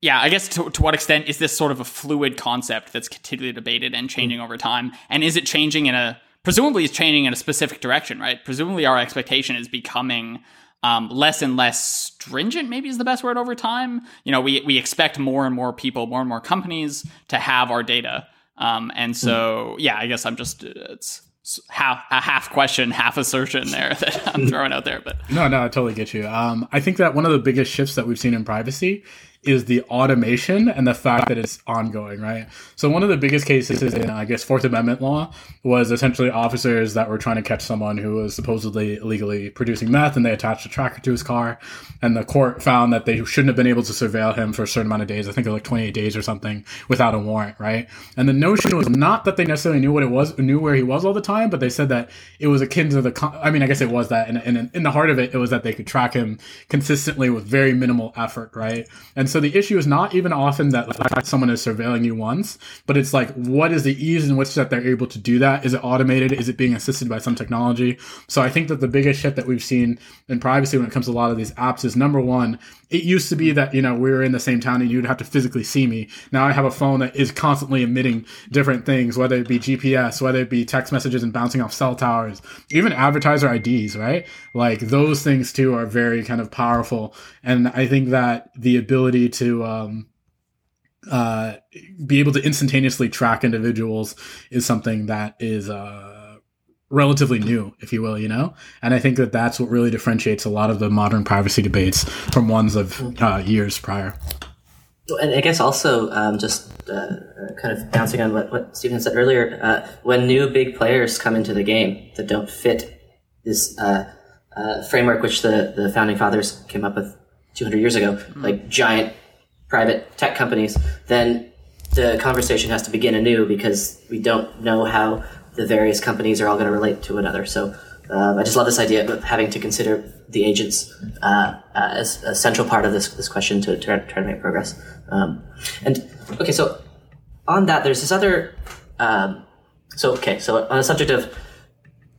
yeah, I guess to, to what extent is this sort of a fluid concept that's continually debated and changing over time? And is it changing in a presumably it's changing in a specific direction, right? Presumably our expectation is becoming um, less and less stringent, maybe is the best word over time. You know, we, we expect more and more people, more and more companies to have our data. Um, and so, hmm. yeah, I guess I'm just, it's half a half question, half assertion there that I'm throwing out there. But no, no, I totally get you. Um, I think that one of the biggest shifts that we've seen in privacy is the automation and the fact that it's ongoing, right? So one of the biggest cases is in, I guess, Fourth Amendment law was essentially officers that were trying to catch someone who was supposedly illegally producing meth, and they attached a tracker to his car, and the court found that they shouldn't have been able to surveil him for a certain amount of days. I think it was like 28 days or something without a warrant, right? And the notion was not that they necessarily knew what it was, knew where he was all the time, but they said that it was akin to the. I mean, I guess it was that, and in, in the heart of it, it was that they could track him consistently with very minimal effort, right? And so so the issue is not even often that like, someone is surveilling you once, but it's like, what is the ease in which that they're able to do that? Is it automated? Is it being assisted by some technology? So I think that the biggest shift that we've seen in privacy when it comes to a lot of these apps is number one, it used to be that, you know, we were in the same town and you'd have to physically see me. Now I have a phone that is constantly emitting different things, whether it be GPS, whether it be text messages and bouncing off cell towers, even advertiser IDs, right? Like those things too are very kind of powerful. And I think that the ability to, um, uh, be able to instantaneously track individuals is something that is, uh, relatively new, if you will, you know? And I think that that's what really differentiates a lot of the modern privacy debates from ones of uh, years prior. And I guess also um, just uh, kind of bouncing on what, what Stephen said earlier, uh, when new big players come into the game that don't fit this uh, uh framework which the, the founding fathers came up with 200 years ago, mm. like giant private tech companies, then the conversation has to begin anew because we don't know how the various companies are all going to relate to one another. So um, I just love this idea of having to consider the agents uh, uh, as a central part of this this question to, to try to make progress. Um, and okay, so on that, there's this other. Um, so okay, so on the subject of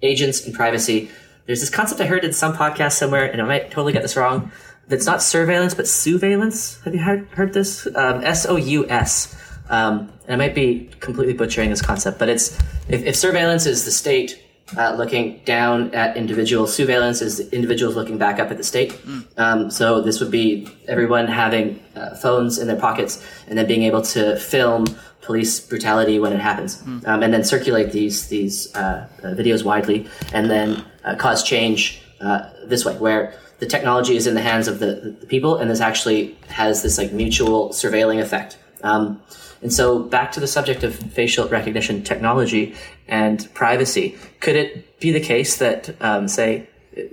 agents and privacy, there's this concept I heard in some podcast somewhere, and I might totally get this wrong. That's not surveillance, but sousveillance. Have you heard, heard this? Um, S O U S. Um, and I might be completely butchering this concept, but it's if, if surveillance is the state uh, looking down at individuals, sousveillance is individuals looking back up at the state. Mm. Um, so this would be everyone having uh, phones in their pockets and then being able to film police brutality when it happens, mm. um, and then circulate these these uh, uh videos widely, and then uh, cause change uh, this way, where the technology is in the hands of the, the, people, and this actually has this like mutual surveilling effect. Um, and so back to the subject of facial recognition technology and privacy. Could it be the case that, um, say,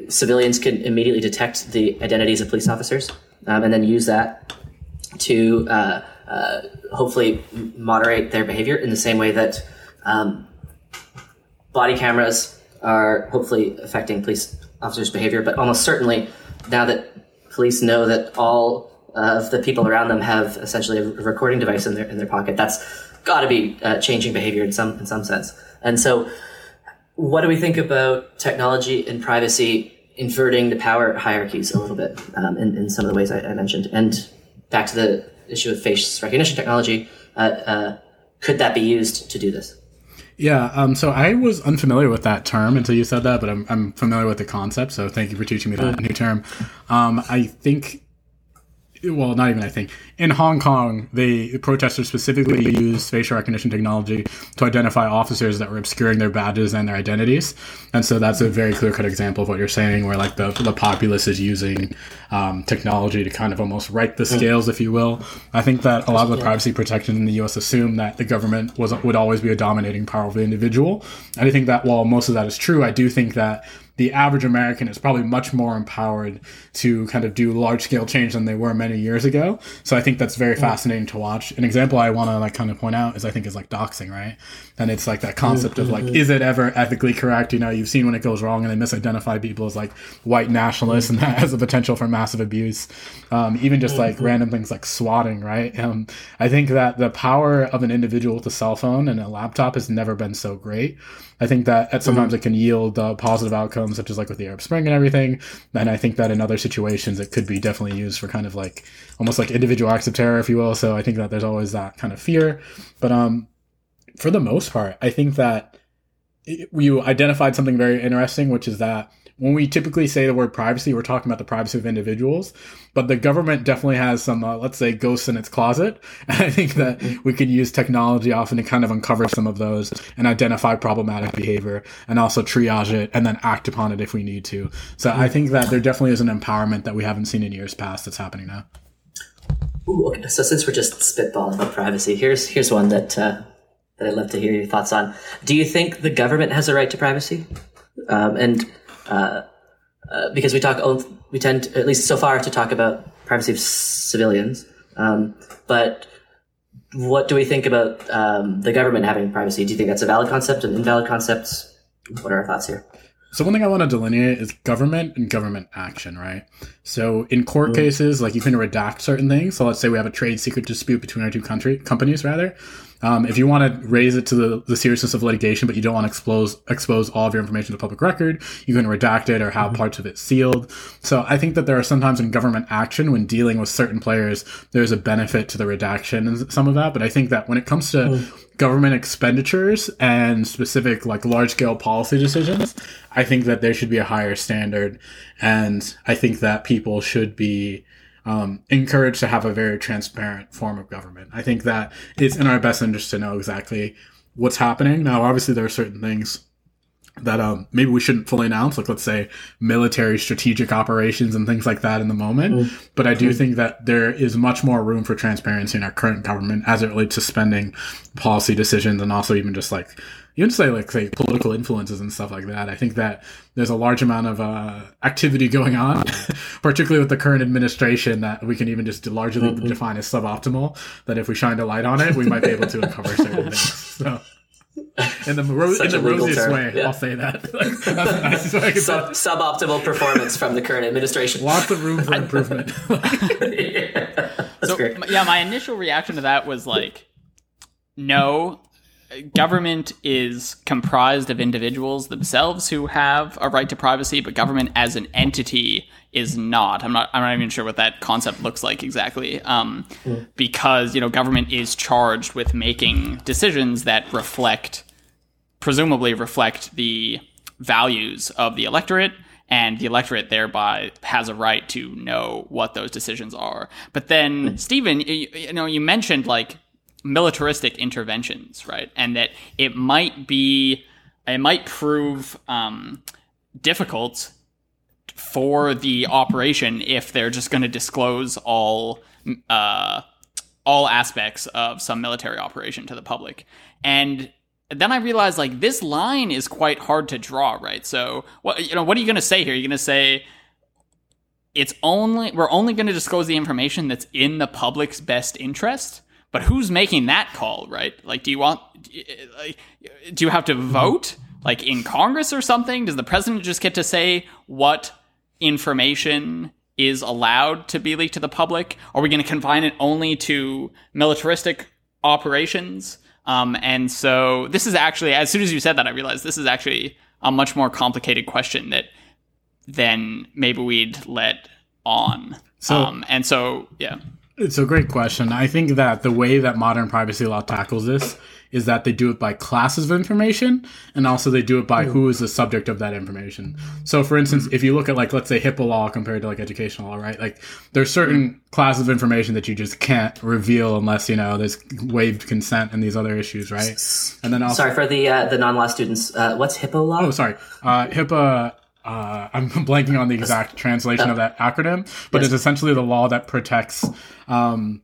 civilians can immediately detect the identities of police officers um, and then use that to uh, uh, hopefully moderate their behavior in the same way that um, body cameras are hopefully affecting police officers' behavior, but almost certainly now that police know that all of the people around them have essentially a recording device in their in their pocket. That's got to be uh, changing behavior in some in some sense. And so, what do we think about technology and privacy inverting the power hierarchies a little bit um, in, in some of the ways I, I, mentioned? And back to the issue of face recognition technology, uh, uh, could that be used to do this? Yeah, um, so I was unfamiliar with that term until you said that, but I'm, I'm familiar with the concept. So thank you for teaching me that new term. Um, I think well, not even I think in Hong Kong, the protesters specifically used facial recognition technology to identify officers that were obscuring their badges and their identities, and so that's a very clear cut example of what you're saying, where like the the populace is using um, technology to kind of almost right the mm. scales, if you will. I think that a lot of the privacy protection in the U.S. assume that the government was would always be a dominating power over the individual, and I think that while most of that is true, I do think that the average American is probably much more empowered to kind of do large scale change than they were many years ago. So I think that's very fascinating to watch. An example I want to like kind of point out is I think is like doxing, right? And it's like that concept of like, is it ever ethically correct? You know, you've seen when it goes wrong and they misidentify people as like white nationalists and that has a potential for massive abuse. Um, even just like mm-hmm. random things like swatting, right? Um, I think that the power of an individual with a cell phone and a laptop has never been so great. I think that at sometimes mm-hmm. it can yield uh, positive outcomes, such as like with the Arab Spring and everything. And I think that in other situations, it could be definitely used for kind of like almost like individual acts of terror, if you will. So I think that there's always that kind of fear. But um, for the most part, I think that you identified something very interesting, which is that when we typically say the word privacy, we're talking about the privacy of individuals, but the government definitely has some, uh, let's say, ghosts in its closet. And I think that we could use technology often to kind of uncover some of those and identify problematic behavior and also triage it and then act upon it if we need to. So I think that there definitely is an empowerment that we haven't seen in years past that's happening now. Ooh, okay. So since we're just spitballing about privacy, here's here's one that uh, that I'd love to hear your thoughts on. Do you think the government has a right to privacy? Um, and uh, uh, because we talk, we tend, to, at least so far, to talk about privacy of civilians. Um, but what do we think about um, the government having privacy? Do you think that's a valid concept, an invalid concept? What are our thoughts here? So one thing I want to delineate is government and government action, right? So in court cases, like you can redact certain things. So let's say we have a trade secret dispute between our two country companies, rather. Um, if you want to raise it to the, the seriousness of litigation, but you don't want to expose expose all of your information to public record, you can redact it or have parts of it sealed. So I think that there are sometimes in government action when dealing with certain players, there's a benefit to the redaction and some of that. But I think that when it comes to government expenditures and specific like large scale policy decisions, I think that there should be a higher standard, and I think that people should be um, encouraged to have a very transparent form of government. I think that it's in our best interest to know exactly what's happening. Now, obviously, there are certain things that um, maybe we shouldn't fully announce, like let's say military strategic operations and things like that in the moment. But I do think that there is much more room for transparency in our current government as it relates to spending, policy decisions, and also even just like even say like say political influences and stuff like that. I think that there's a large amount of uh, activity going on, particularly with the current administration, that we can even just largely define as suboptimal. That if we shined a light on it, we might be able to uncover certain things. So. In the, ro- in the a rosiest term, way, yeah. I'll say that. That's the nicest way I can Sub, suboptimal performance from the current administration. Lots of room for improvement. That's so great. yeah, my initial reaction to that was like, no, government is comprised of individuals themselves who have a right to privacy, but government as an entity is not. I'm not. I'm not even sure what that concept looks like exactly. Um, because you know, government is charged with making decisions that reflect, presumably reflect the values of the electorate and the electorate thereby has a right to know what those decisions are. But then, Stephen, you, you know, you mentioned like militaristic interventions, right? And that it might be, it might prove um, difficult for the operation if they're just going to disclose all uh, all aspects of some military operation to the public. And then I realized like this line is quite hard to draw, right? So what you know, what are you going to say here? You're going to say it's only we're only going to disclose the information that's in the public's best interest. But who's making that call, right? Like, do you want, like, do you have to vote, like in Congress or something? Does the president just get to say what information is allowed to be leaked to the public? Are we going to confine it only to militaristic operations? Um, and so this is actually, as soon as you said that, I realized this is actually a much more complicated question that than maybe we'd let on. So- um, and so, yeah. It's a great question. I think that the way that modern privacy law tackles this is that they do it by classes of information and also they do it by who is the subject of that information. So for instance, if you look at like let's say HIPAA law compared to like educational law, right? Like there's certain classes of information that you just can't reveal unless, you know, there's waived consent and these other issues, right? And then also Sorry for the uh, the non law students. Uh, what's HIPAA law? Oh, sorry. Uh, HIPAA. Uh, I'm blanking on the exact translation of that acronym, but it's essentially the law that protects um,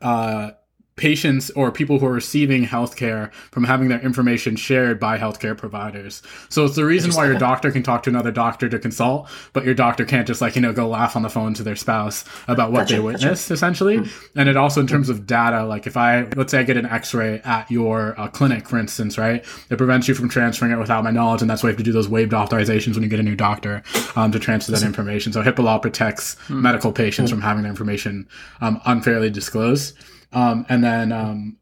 uh, patients or people who are receiving healthcare from having their information shared by healthcare providers. So it's the reason why your doctor can talk to another doctor to consult, but your doctor can't just like, you know, go laugh on the phone to their spouse about what they witnessed essentially. And it also in terms of data, like if I, let's say I get an x-ray at your uh, clinic, for instance, right? It prevents you from transferring it without my knowledge. And that's why you have to do those waived authorizations when you get a new doctor um, to transfer that information. So HIPAA law protects medical patients from having their information um, unfairly disclosed. Um, and then um,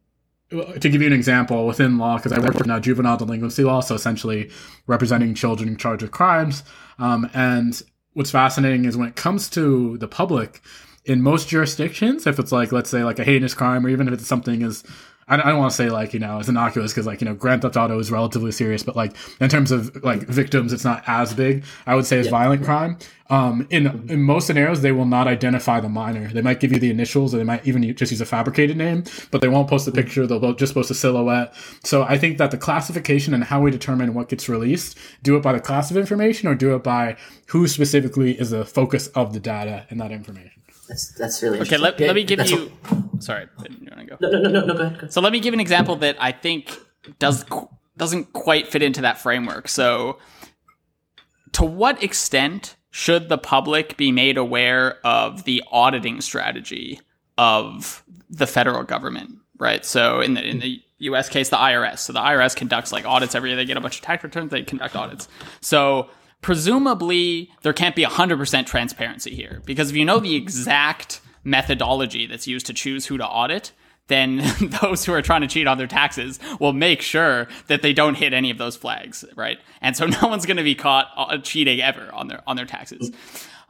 to give you an example, within law, because I work with now juvenile delinquency law, so essentially representing children charged with crimes. Um, and what's fascinating is when it comes to the public, in most jurisdictions, if it's like, let's say, like a heinous crime, or even if it's something as I don't, want to say like you know it's innocuous because like you know Grand Theft Auto is relatively serious, but like in terms of like victims, it's not as big. I would say as violent crime. Um, in in most scenarios, they will not identify the minor. They might give you the initials, or they might even just use a fabricated name, but they won't post a picture. They'll just post a silhouette. So I think that the classification and how we determine what gets released, do it by the class of information, or do it by who specifically is the focus of the data and that information. That's that's really Okay, let, let me give That's you. Sorry, you want to go? what- no, no, no, no, go ahead. Go ahead. So let me give an example that I think does doesn't quite fit into that framework. So, to what extent should the public be made aware of the auditing strategy of the federal government? right? So in the in the U.S. case, the IRS. So the IRS conducts like audits every year. They get a bunch of tax returns. They conduct audits. So presumably there can't be 100% transparency here because if you know the exact methodology that's used to choose who to audit, then those who are trying to cheat on their taxes will make sure that they don't hit any of those flags, right? And so no one's going to be caught uh, cheating ever on their on their taxes.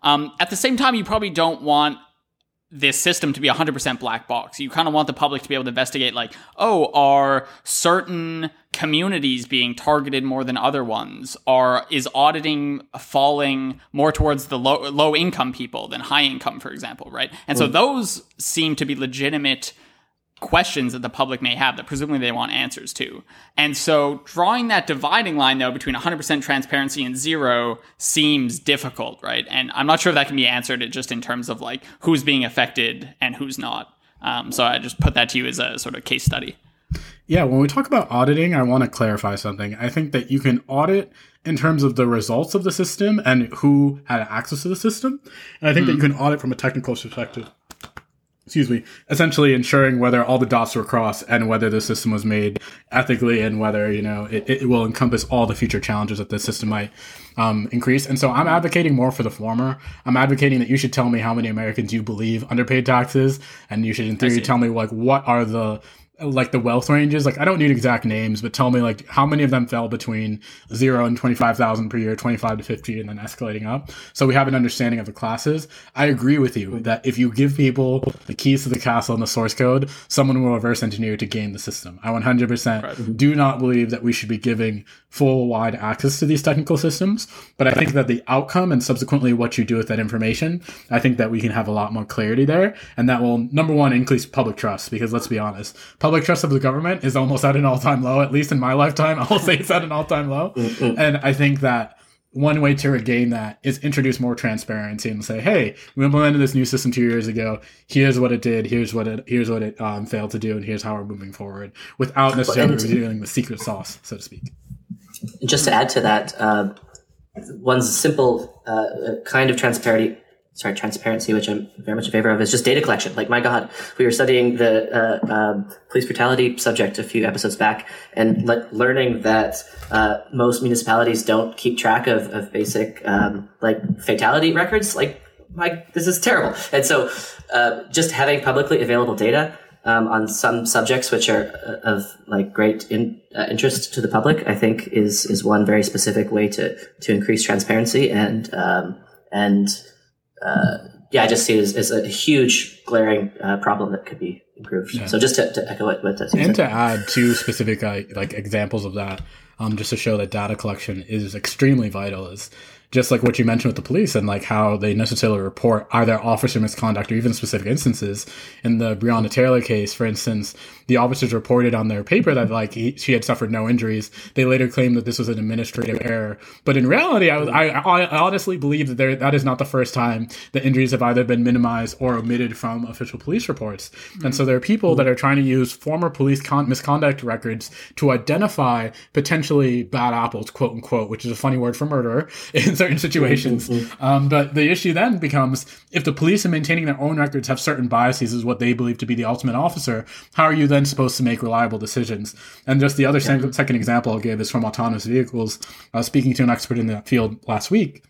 Um, at the same time, you probably don't want this system to be 100% black box. You kind of want the public to be able to investigate, like, oh, are certain communities being targeted more than other ones? Are is auditing falling more towards the low low income people than high income, for example, right? And so mm. those seem to be legitimate questions that the public may have that presumably they want answers to. And so drawing that dividing line though between 100% transparency and zero seems difficult, right? And I'm not sure if that can be answered just in terms of like who's being affected and who's not. Um, so I just put that to you as a sort of case study. Yeah, when we talk about auditing, I want to clarify something. I think that you can audit in terms of the results of the system and who had access to the system. And I think mm. that you can audit from a technical perspective excuse me, essentially ensuring whether all the dots were crossed and whether the system was made ethically and whether, you know, it, it will encompass all the future challenges that the system might um, increase. And so I'm advocating more for the former. I'm advocating that you should tell me how many Americans you believe underpaid taxes and you should in theory tell me like what are the like the wealth ranges like i don't need exact names but tell me like how many of them fell between 0 and 25000 per year 25 to 50 and then escalating up. So we have an understanding of the classes. I agree with you that if you give people the keys to the castle and the source code someone will reverse engineer to game the system. I 100% right. do not believe that we should be giving full wide access to these technical systems but i think that the outcome and subsequently what you do with that information i think that we can have a lot more clarity there and that will number one increase public trust because let's be honest public trust of the government is almost at an all-time low. At least in my lifetime, I'll say it's at an all-time low. Mm-hmm. and I think that one way to regain that is introduce more transparency and say, "Hey, we implemented this new system two years ago. Here's what it did. Here's what it here's what it um, failed to do, and here's how we're moving forward." Without necessarily revealing the secret sauce, so to speak. Just to add to that, uh, one simple uh, kind of transparency sorry, transparency, which I'm very much in favor of, is just data collection. Like, my God, we were studying the uh, uh, police brutality subject a few episodes back and le- learning that uh, most municipalities don't keep track of, of basic um, like fatality records. Like, my, this is terrible. And so, uh, just having publicly available data um, on some subjects which are uh, of like great in, uh, interest to the public, I think is is one very specific way to to increase transparency and um, and uh, yeah, I just see it as, as a huge glaring uh, problem that could be improved. Yeah. So just to, to, echo what, what and to add two specific uh, like examples of that, um, just to show that data collection is extremely vital. Is just like what you mentioned with the police and like how they necessarily report either officer misconduct or even specific instances. In the Breonna Taylor case, for instance, the officers reported on their paper that like he, she had suffered no injuries. They later claimed that this was an administrative error, but in reality, I, I, I honestly believe that there that is not the first time the injuries have either been minimized or omitted from official police reports. Mm-hmm. And so there are people that are trying to use former police con- misconduct records to identify potentially bad apples, quote unquote, which is a funny word for murderer certain situations. Mm-hmm. Um, but the issue then becomes if the police in maintaining their own records have certain biases, is what they believe to be the ultimate officer. How are you then supposed to make reliable decisions? And just the other yeah. second example I'll give is from autonomous vehicles. I was speaking to an expert in that field last week.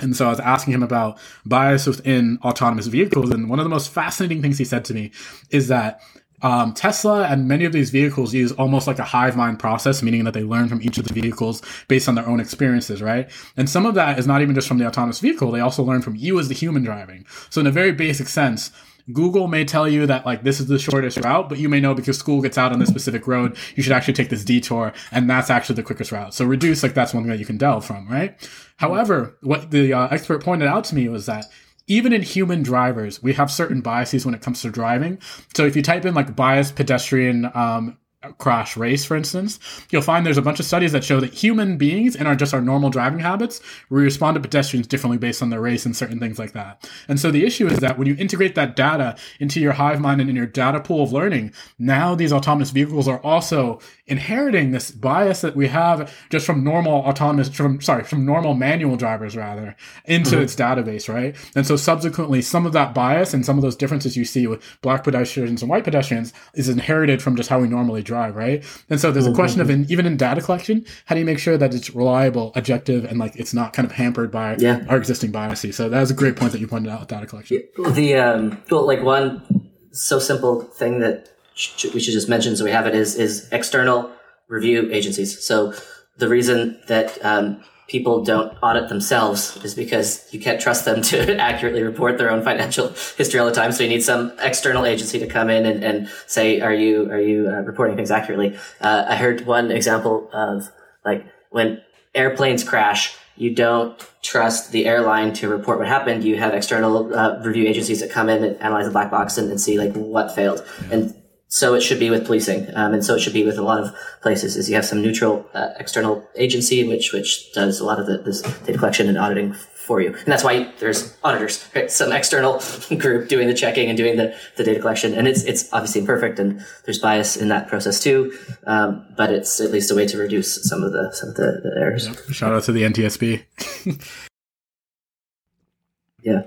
And so I was asking him about bias within autonomous vehicles. And one of the most fascinating things he said to me is that um, Tesla and many of these vehicles use almost like a hive mind process, meaning that they learn from each of the vehicles based on their own experiences, right? And some of that is not even just from the autonomous vehicle. They also learn from you as the human driving. So in a very basic sense, Google may tell you that like this is the shortest route, but you may know because school gets out on this specific road, you should actually take this detour, and that's actually the quickest route. So reduce, like that's one that you can delve from, right? However, what the uh, expert pointed out to me was that even in human drivers, we have certain biases when it comes to driving. So if you type in like bias pedestrian um, crash race, for instance, you'll find there's a bunch of studies that show that human beings and our just our normal driving habits, we respond to pedestrians differently based on their race and certain things like that. And so the issue is that when you integrate that data into your hive mind and in your data pool of learning, now these autonomous vehicles are also inheriting this bias that we have just from normal autonomous from sorry from normal manual drivers rather into mm-hmm. its database right and so subsequently some of that bias and some of those differences you see with black pedestrians and white pedestrians is inherited from just how we normally drive right? And so there's a question of in, even in data collection how do you make sure that it's reliable objective and like it's not kind of hampered by yeah. our existing biases? So that was a great point that you pointed out with data collection. The um well like one so simple thing that we should just mention so we have it is is external review agencies. So the reason that um, people don't audit themselves is because you can't trust them to accurately report their own financial history all the time. So you need some external agency to come in and, and say, "Are you are you uh, reporting things accurately?" Uh, I heard one example of like when airplanes crash. You don't trust the airline to report what happened. You have external uh, review agencies that come in and analyze the black box and, and see like what failed. And so it should be with policing, um, and so it should be with a lot of places. Is you have some neutral uh, external agency which which does a lot of the, this data collection and auditing for you, and that's why there's auditors, right? Some external group doing the checking and doing the, the data collection, and it's it's obviously imperfect, and there's bias in that process too. Um, but it's at least a way to reduce some of the some of the, the errors. Shout out to the NTSB. yeah.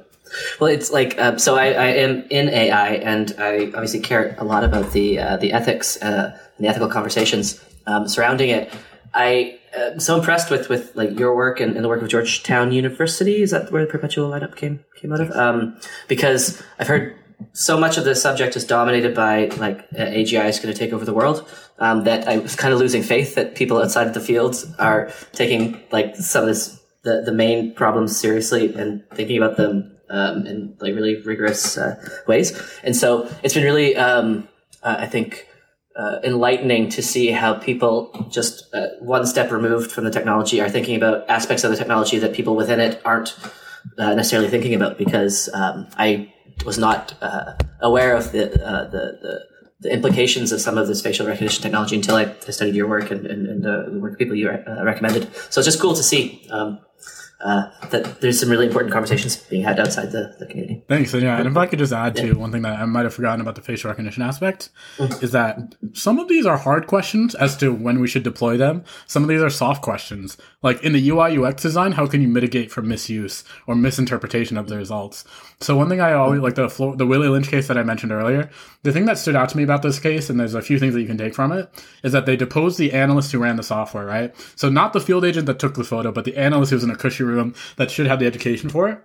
Well, it's like um, so. I, I, am in AI, and I obviously care a lot about the uh, the ethics uh, and the ethical conversations um, surrounding it. I am so impressed with with like your work and, and, the work of Georgetown University. Is that where the perpetual lineup came came out of? Um, because I've heard so much of the subject is dominated by like uh, AGI is going to take over the world. Um, that I was kind of losing faith that people outside of the fields are taking like some of this the the main problems seriously and thinking about them um, in like really rigorous uh, ways. And so it's been really, um, uh, I think, uh, enlightening to see how people just uh, one step removed from the technology are thinking about aspects of the technology that people within it aren't uh, necessarily thinking about. Because um, I was not uh, aware of the, the, the the implications of some of this facial recognition technology until I, studied your work and, and, and the work of people you recommended. So it's just cool to see um, uh, that there's some really important conversations being had outside the, the community. Thanks. And yeah, and if I could just add to one thing that I might have forgotten about the facial recognition aspect mm-hmm. is that some of these are hard questions as to when we should deploy them. Some of these are soft questions. Like in the UI UX design, how can you mitigate from misuse or misinterpretation of the results? So one thing I always like the the Willie Lynch case that I mentioned earlier. The thing that stood out to me about this case, and there's a few things that you can take from it, is that they deposed the analyst who ran the software, right? So not the field agent that took the photo, but the analyst who was in a cushy room that should have the education for it.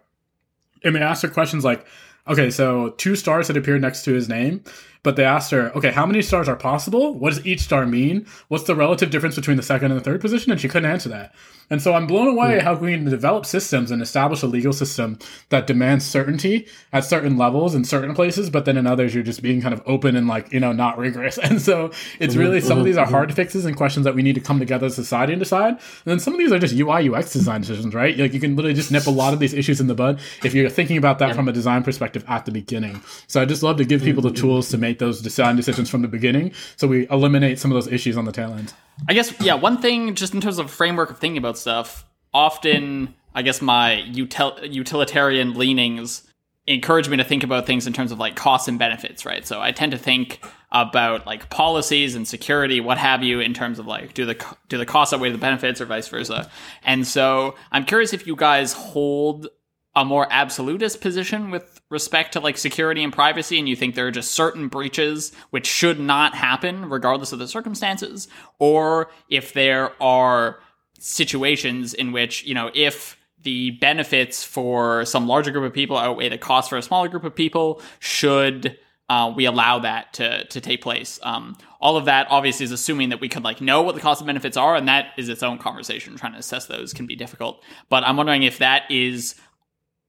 And they asked her questions like, okay, so two stars had appeared next to his name, but they asked her, okay, how many stars are possible? What does each star mean? What's the relative difference between the second and the third position? And she couldn't answer that. And so I'm blown away hmm. how we can develop systems and establish a legal system that demands certainty at certain levels in certain places, but then in others you're just being kind of open and like, you know, not rigorous. And so it's really mm-hmm, some of these are mm-hmm, hard mm-hmm. fixes and questions that we need to come together as a society and decide. And then some of these are just UI UX design decisions, right? Like you can literally just nip a lot of these issues in the bud if you're thinking about that yeah. from a design perspective at the beginning. So I just love to give people the tools to make those design decisions from the beginning so we eliminate some of those issues on the tail end. I guess yeah. One thing, just in terms of framework of thinking about stuff, often I guess my util- utilitarian leanings encourage me to think about things in terms of like costs and benefits, right? So I tend to think about like policies and security, what have you, in terms of like do the do the costs outweigh the benefits or vice versa. And so I'm curious if you guys hold a more absolutist position with respect to like security and privacy and you think there are just certain breaches which should not happen regardless of the circumstances? Or if there are situations in which you know if the benefits for some larger group of people outweigh the cost for a smaller group of people should uh, we allow that to to take place? Um, all of that obviously is assuming that we could like know what the cost and benefits are and that is its own conversation. Trying to assess those can be difficult. But i'm wondering if that is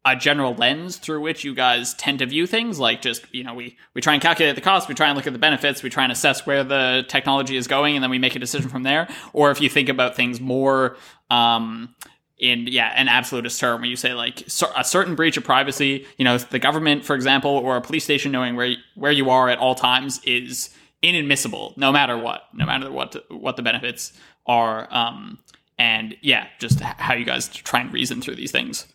a general lens through which you guys tend to view things like just you know we we try and calculate the cost we try and look at the benefits we try and assess where the technology is going and then we make a decision from there or if you think about things more um, in yeah an absolutist term where you say like a certain breach of privacy you know the government for example or a police station knowing where where you are at all times is inadmissible, no matter what, no matter what what the benefits are. Um, and yeah, just how you guys try and reason through these things.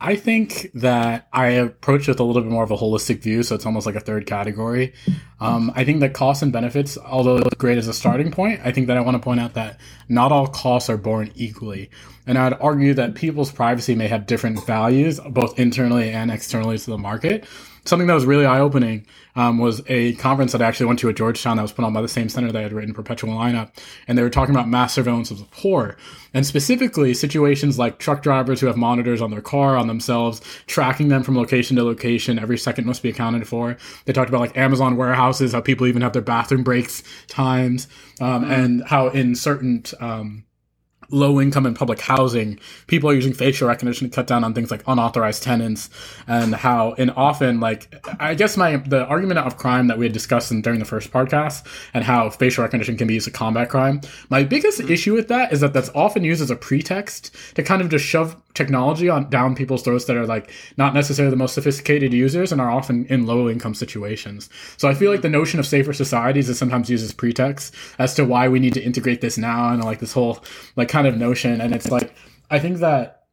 I think that I approach it with a little bit more of a holistic view, so it's almost like a third category. Um, I think that costs and benefits, although great as a starting point, I think that I want to point out that not all costs are borne equally. And I'd argue that people's privacy may have different values, both internally and externally to the market something that was really eye opening um, was a conference that I actually went to at Georgetown that was put on by the same center that I had written Perpetual Lineup. And they were talking about mass surveillance of the poor and specifically situations like truck drivers who have monitors on their car, on themselves, tracking them from location to location. Every second must be accounted for. They talked about like Amazon warehouses, how people even have their bathroom breaks times, um, mm-hmm. and how in certain, um, low income and public housing, people are using facial recognition to cut down on things like unauthorized tenants and how, and often like, I guess my, the argument of crime that we had discussed in, during the first podcast and how facial recognition can be used to combat crime. My biggest mm-hmm. issue with that is that that's often used as a pretext to kind of just shove technology on down people's throats that are like not necessarily the most sophisticated users and are often in low income situations. So I feel like the mm-hmm. notion of safer societies is sometimes used as pretext as to why we need to integrate this now and like this whole like kind of notion. And it's like I think that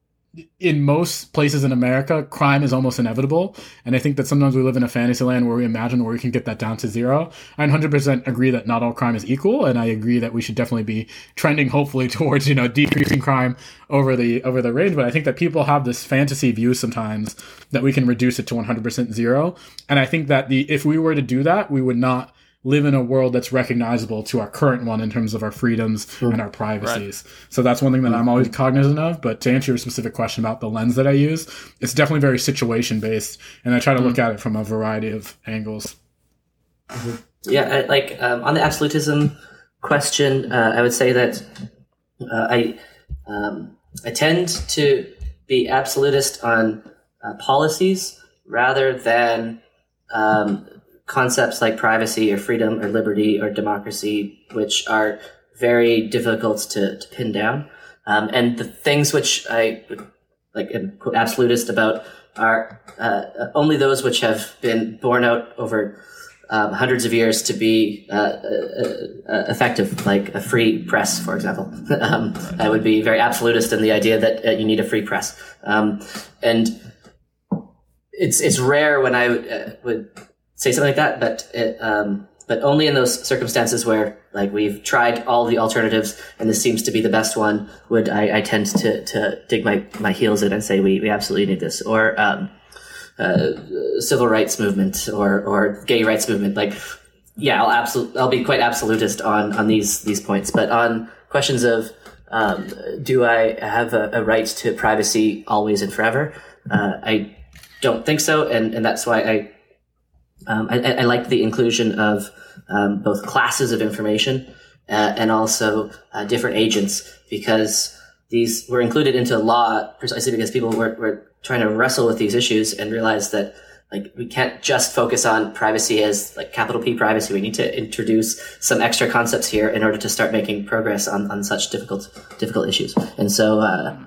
in most places in America, crime is almost inevitable. And I think that sometimes we live in a fantasy land where we imagine where we can get that down to zero. I 100% agree that not all crime is equal. And I agree that we should definitely be trending hopefully towards, you know, decreasing crime over the, over the range. But I think that people have this fantasy view sometimes that we can reduce it to 100% zero. And I think that the, if we were to do that, we would not live in a world that's recognizable to our current one in terms of our freedoms mm. and our privacies. Right. So that's one thing that I'm always cognizant of. But to answer your specific question about the lens that I use, it's definitely very situation based, and I try to mm. look at it from a variety of angles. Mm-hmm. Yeah, like um, on the absolutism question, uh, I would say that uh, I um, I tend to be absolutist on uh, policies rather than um, concepts like privacy or freedom or liberty or democracy, which are very difficult to, to pin down. Um, and the things which I like am absolutist about are uh, only those which have been borne out over um, hundreds of years to be uh, uh, uh effective, like a free press, for example. um, I would be very absolutist in the idea that uh, you need a free press. Um, and it's it's rare when I uh, would say something like that, but it, um, but only in those circumstances where like we've tried all the alternatives and this seems to be the best one would I, I tend to, to dig my, my heels in and say we, we absolutely need this. Or um, uh, civil rights movement or or gay rights movement. Like yeah I'll absolutely I'll be quite absolutist on on these these points. But on questions of um, do I have a, a, right to privacy always and forever? Uh, I don't think so and and that's why I um, I, I like the inclusion of um, both classes of information uh, and also uh, different agents because these were included into law precisely because people were, were trying to wrestle with these issues and realize that like we can't just focus on privacy as like capital P privacy. We need to introduce some extra concepts here in order to start making progress on, on such difficult difficult issues. And so uh,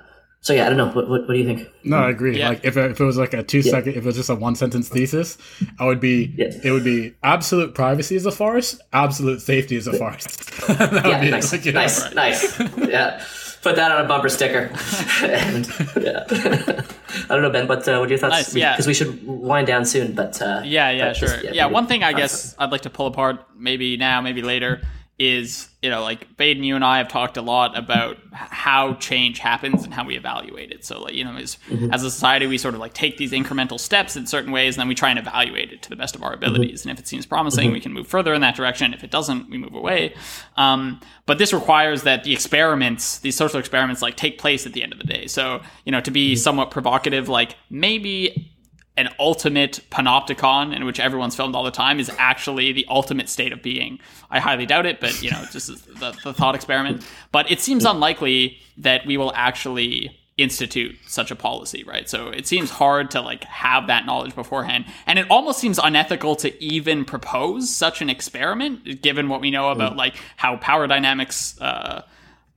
so yeah, I don't know. What, what, what do you think? No, I agree. Yeah. Like if it, if it was like a two yeah. second, if it was just a one sentence thesis, I would be. Yeah. It would be absolute privacy is a farce. Absolute safety is a farce. yeah, nice, like, nice, right. nice. Yeah, put that on a bumper sticker. and yeah, I don't know, Ben. But uh, what are your thoughts? Nice, yeah, because we should wind down soon. But uh, yeah, yeah, but sure. Just, yeah, yeah one thing I guess I'd like to pull apart, maybe now, maybe later is you know like Vaden, you and I have talked a lot about how change happens and how we evaluate it. So like you know, as mm-hmm. as a society, we sort of like take these incremental steps in certain ways, and then we try and evaluate it to the best of our abilities. Mm-hmm. And if it seems promising, mm-hmm. we can move further in that direction. If it doesn't, we move away. Um, but this requires that the experiments, these social experiments, like take place at the end of the day. So you know, to be mm-hmm. somewhat provocative, like maybe an ultimate panopticon in which everyone's filmed all the time is actually the ultimate state of being. I highly doubt it, but you know, just the, the thought experiment. But it seems unlikely that we will actually institute such a policy, right? So it seems hard to like have that knowledge beforehand. And it almost seems unethical to even propose such an experiment, given what we know about like how power dynamics uh,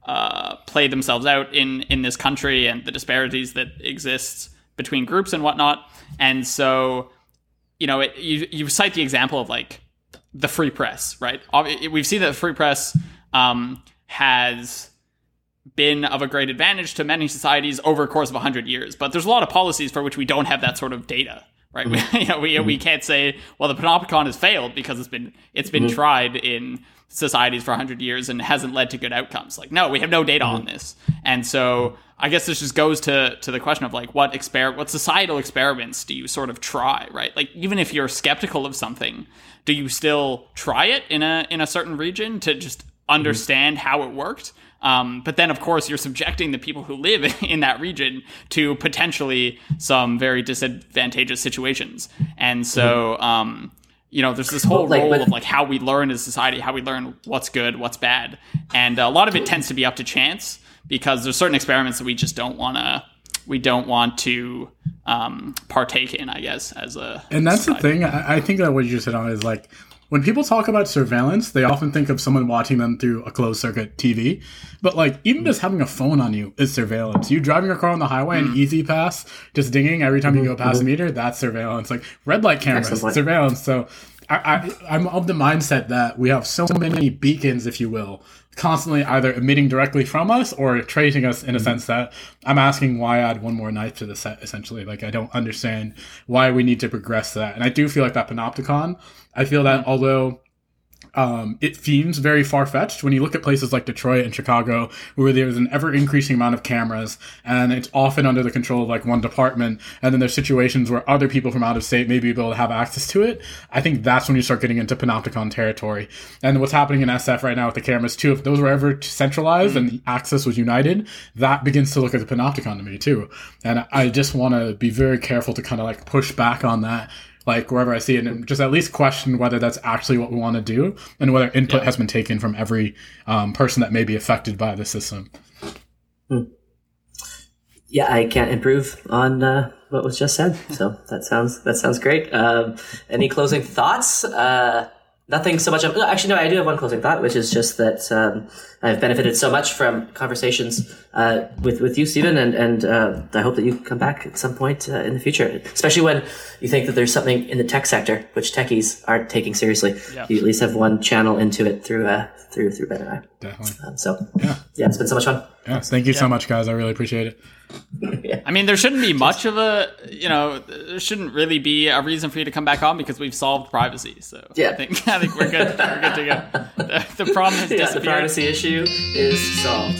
uh, play themselves out in in this country and the disparities that exist between groups and whatnot. And so, you know, it, you you cite the example of like the free press, right? We've seen that the free press um, has been of a great advantage to many societies over a course of 100 years, but there's a lot of policies for which we don't have that sort of data. Right, we, mm-hmm. you know, we, we mm-hmm. can't say well the panopticon has failed because it's been it's been mm-hmm. tried in societies for 100 years and hasn't led to good outcomes. Like no, we have no data on this, and so I guess this just goes to to the question of like what exper what societal experiments do you sort of try, right? Like even if you're skeptical of something, do you still try it in a in a certain region to just understand how it worked? Um, but then, of course, you're subjecting the people who live in that region to potentially some very disadvantageous situations. And so, um, you know, there's this whole like, role but- of like how we learn as society, how we learn what's good, what's bad, and a lot of it tends to be up to chance because there's certain experiments that we just don't want to. We don't want to um, partake in, I guess, as a And that's the thing. I, I think that what you just hit on is like when people talk about surveillance, they often think of someone watching them through a closed circuit TV. But like even just having a phone on you is surveillance. You driving your car on the highway and E-ZPass, just dinging every time you go past a meter, that's surveillance. Like red light cameras, Excellent surveillance. So I, I, I'm of the mindset that we have so many beacons, if you will, constantly either emitting directly from us or tracing us in a mm-hmm. sense that I'm asking why add one more knife to the set, essentially. Like, I don't understand why we need to progress that. And I do feel like that Panopticon, I feel that mm-hmm. although um, it seems very far fetched when you look at places like Detroit and Chicago, where there's an ever increasing amount of cameras, and it's often under the control of like one department, and then there's situations where other people from out of state may be able to have access to it. I think that's when you start getting into Panopticon territory. And what's happening in SF right now with the cameras too, if those were ever centralized and the access was united, that begins to look like the Panopticon to me too. And I just want to be very careful to kind of like push back on that like wherever I see it, and just at least question whether that's actually what we want to do, and whether input has been taken from every um, person that may be affected by the system. yeah, I can't improve on uh, what was just said. So that sounds that sounds great. Um, any closing thoughts? Uh, nothing so much. Of, actually, no. I do have one closing thought, which is just that um, I've benefited so much from conversations uh, with with you, Stephen, and and uh, I hope that you come back at some point uh, in the future, especially when you think that there's something in the tech sector which techies aren't taking seriously. You at least have one channel into it through uh, through through Ben and I. Definitely. Um, so yeah, yeah, it's been so much fun. Yeah. Thank you so much, guys. I really appreciate it. I mean, there shouldn't be much of a, you know, there shouldn't really be a reason for you to come back on because we've solved privacy. So Yeah. I think I think we're good. We're good to go. The, the problem has Yeah, the privacy issue is solved.